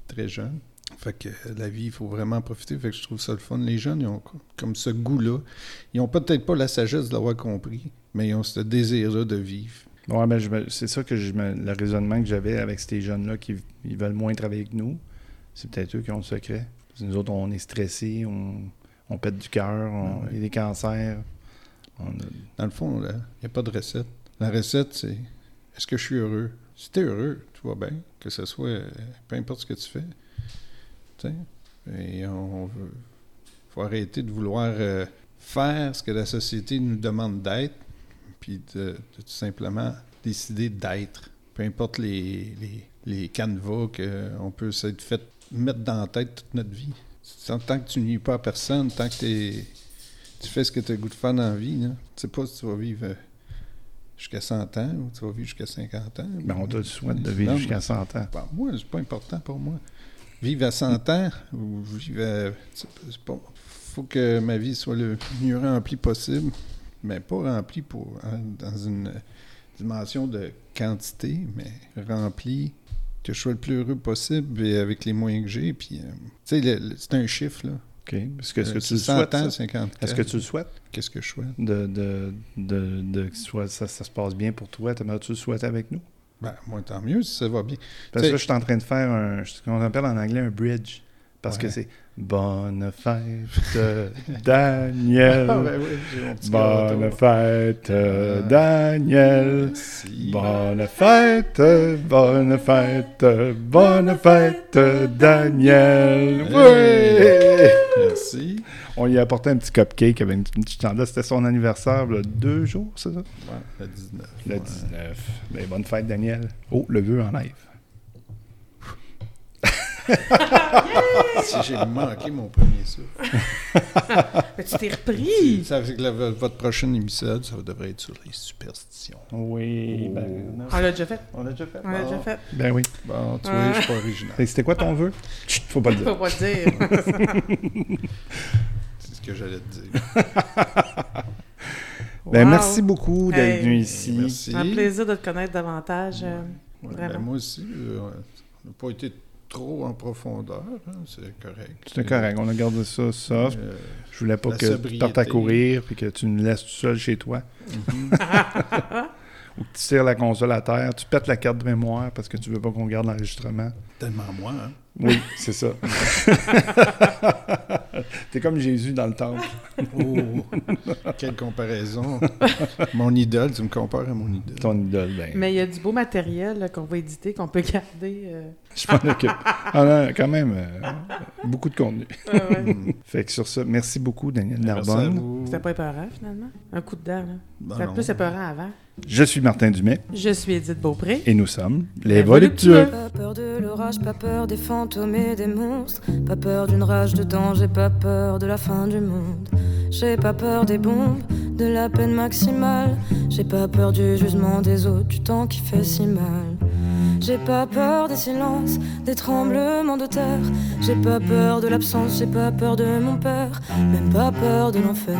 très jeune. Fait que la vie, il faut vraiment en profiter. Fait que je trouve ça le fun. Les jeunes, ils ont co- comme ce goût-là. Ils ont peut-être pas la sagesse de l'avoir compris, mais ils ont ce désir-là de vivre. Ouais, ben, c'est ça que je me- le raisonnement que j'avais avec ces jeunes-là qui ils veulent moins travailler que nous. C'est peut-être eux qui ont le secret. Parce que nous autres, on est stressés, on, on pète du cœur, on- Ah ouais. il y a des cancers. A- Dans le fond, là, il n'y a pas de recette. La recette, c'est est-ce que je suis heureux? Si tu es heureux, tout va bien. Que ce soit, euh, peu importe ce que tu fais. Tu sais? Et on veut. faut arrêter de vouloir euh, faire ce que la société nous demande d'être, puis de, de tout simplement décider d'être. Peu importe les, les, les canevas qu'on peut s'être fait mettre dans la tête toute notre vie. Tant tant que tu nuis pas à personne, tant que tu fais ce que tu as le goût de faire dans la vie, là. tu sais pas si tu vas vivre euh, jusqu'à 100 ans ou tu vas vivre jusqu'à 50 ans. ben, on te le souhaite de vivre jusqu'à 100 ans. Bon, moi, c'est pas important pour moi. Vivre à 100 ans ou vivre à... c'est pas- faut que ma vie soit le mieux remplie possible, mais pas remplie pour, hein, dans une dimension de quantité, mais remplie que je sois le plus heureux possible et avec les moyens que j'ai. Puis, euh, tu sais, c'est un chiffre, là. OK. Est-ce que, est-ce que Euh, tu le 100 souhaites? ans, ça? 50 Est-ce que tu le souhaites? Qu'est-ce que je souhaite? De, de, de, de que soit, ça, ça se passe bien pour toi. T'aimerais-tu le souhaiter avec nous? Ben, moi, tant mieux si ça va bien. Parce que là, je suis en train de faire un, ce qu'on appelle en anglais un bridge. Parce que c'est Bonne fête, Daniel. Ah, ben oui, Bonne fête. Daniel. Merci. Bonne fête, bonne fête, bonne fête, Daniel. Oui! Merci. On lui a apporté un petit cupcake avec une petite- chandelle. C'était son anniversaire, deux jours, c'est ça? Ouais, le 19. Le ouais. 19. Ben, bonne fête, Daniel. Oh, le vœu en live. Si j'ai manqué mon premier souffle. Mais tu t'es repris. Ça fait que la- votre prochaine épisode, ça devrait être sur les superstitions. Oui, Oh. ben, On l'a déjà fait. on l'a déjà fait. On l'a déjà fait. Ben oui. Bon, tu vois, je suis pas original. C'était quoi ton vœu? Chut, faut pas le Faut dire. pas le dire. C'est ce que j'allais te dire. Ben, Wow. merci beaucoup d'être Hey. venu ici. Merci. Un plaisir de te connaître davantage. euh, Ouais, Vraiment. ben, moi aussi, euh, on n'a pas été trop en profondeur. hein, c'est correct. C'était correct. On a gardé ça soft. Euh, Je voulais pas que tu partes à courir et que tu nous laisses tout seul chez toi. mhm. Ou que tu tires la console à terre, tu pètes la carte de mémoire parce que tu veux pas qu'on garde l'enregistrement. Tellement moi, hein? Oui, c'est ça. T'es comme Jésus dans le temple. Oh, quelle comparaison. mon idole, tu me compares à mon idole. Ton idole, ben. Mais il y a du beau matériel qu'on va éditer, qu'on peut garder. euh. Je m'en occupe. On a quand même euh, beaucoup de contenu. Ouais, ouais. Mm. Fait que sur ça, merci beaucoup, Daniel Narbonne. C'était pas épeurant, finalement? Un coup de dent, là. Ben C'était non. plus épeurant avant. Je suis Martin Dumais Je suis Edith Beaupré. et nous sommes les. Voluptueux. Pas peur de l'orage, pas peur des fantômes et des monstres. Pas peur d'une rage de danger, pas peur de la fin du monde. J'ai pas peur des bombes, de la peine maximale. J'ai pas peur du jugement des autres, du temps qui fait si mal. J'ai pas peur des silences, des tremblements de terre. J'ai pas peur de l'absence, j'ai pas peur de mon père. Même pas peur de l'enfer,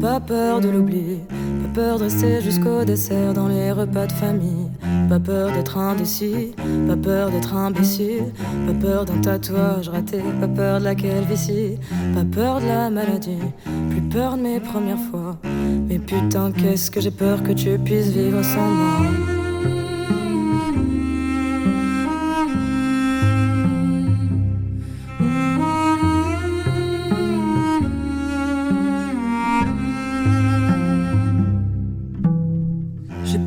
pas peur de l'oubli. Pas peur de rester jusqu'au dessert dans les repas de famille. Pas peur d'être indécis, pas peur d'être imbécile. Pas peur d'un tatouage raté, pas peur de la calvitie. Pas peur de la maladie, plus peur de mes premières fois. Mais putain, qu'est-ce que j'ai peur que tu puisses vivre sans moi.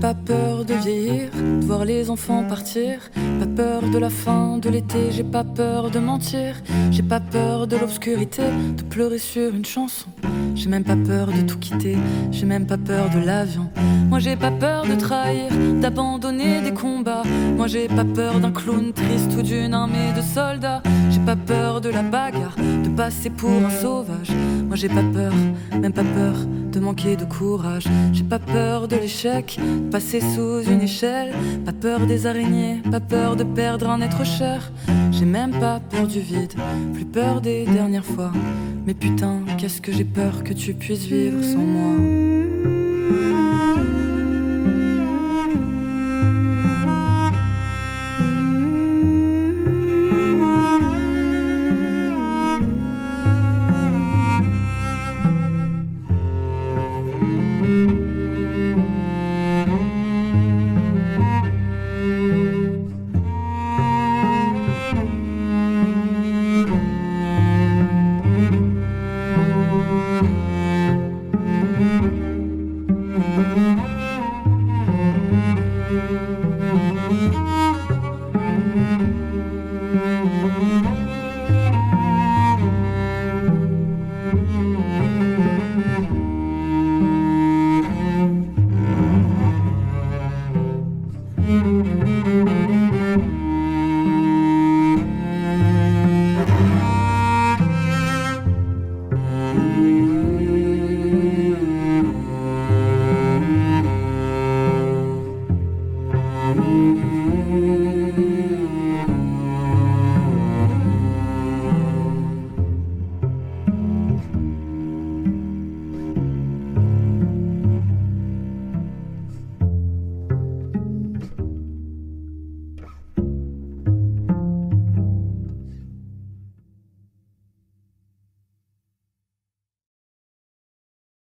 Pas peur de vieillir, de voir les enfants partir. Pas peur de la fin de l'été, j'ai pas peur de mentir. J'ai pas peur de l'obscurité, de pleurer sur une chanson. J'ai même pas peur de tout quitter, j'ai même pas peur de l'avion. Moi j'ai pas peur de trahir, d'abandonner des combats. Moi j'ai pas peur d'un clown triste ou d'une armée de soldats. J'ai pas peur de la bagarre, de passer pour un sauvage. Moi j'ai pas peur, même pas peur de manquer de courage. J'ai pas peur de l'échec, passer sous une échelle. Pas peur des araignées, pas peur de perdre un être cher. J'ai même pas peur du vide, plus peur des dernières fois. Mais putain, qu'est-ce que j'ai peur que tu puisses vivre sans moi.